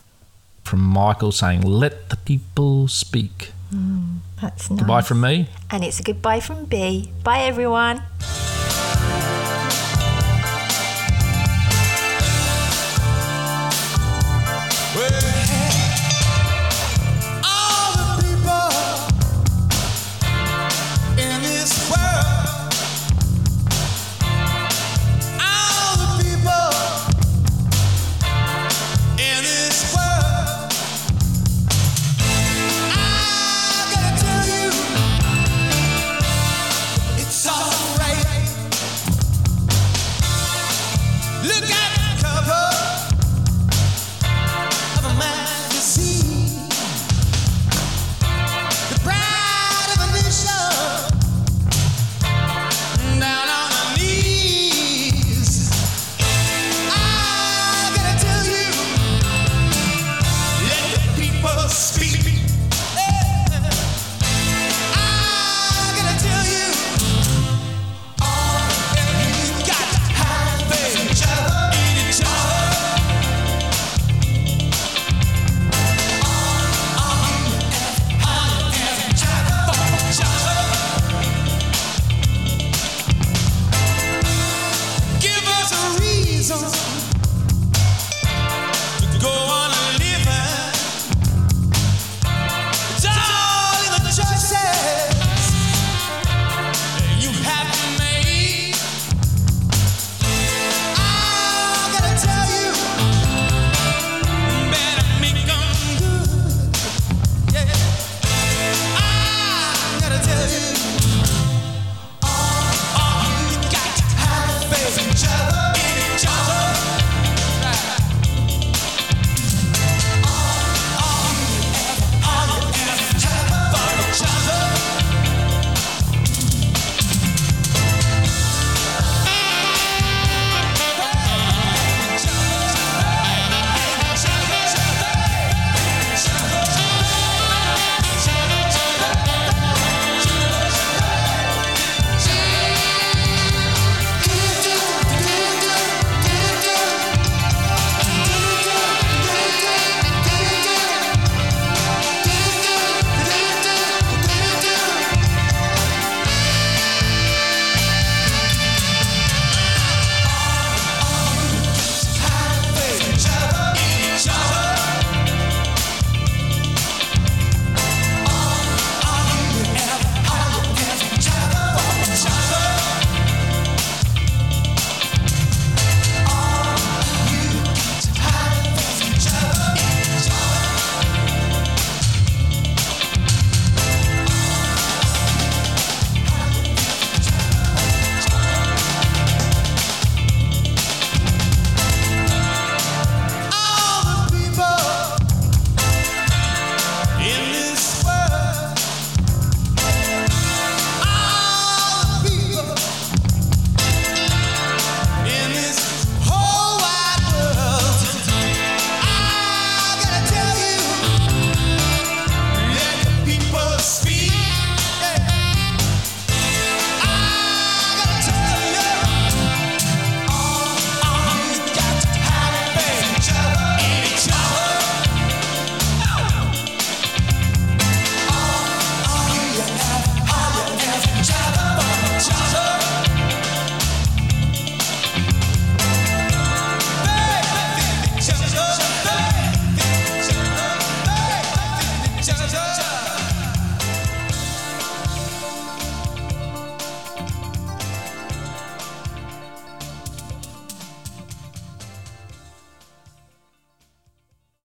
from Michael saying, "Let the people speak." Mm, that's nice. Goodbye from me. And it's a goodbye from B. Bye, everyone.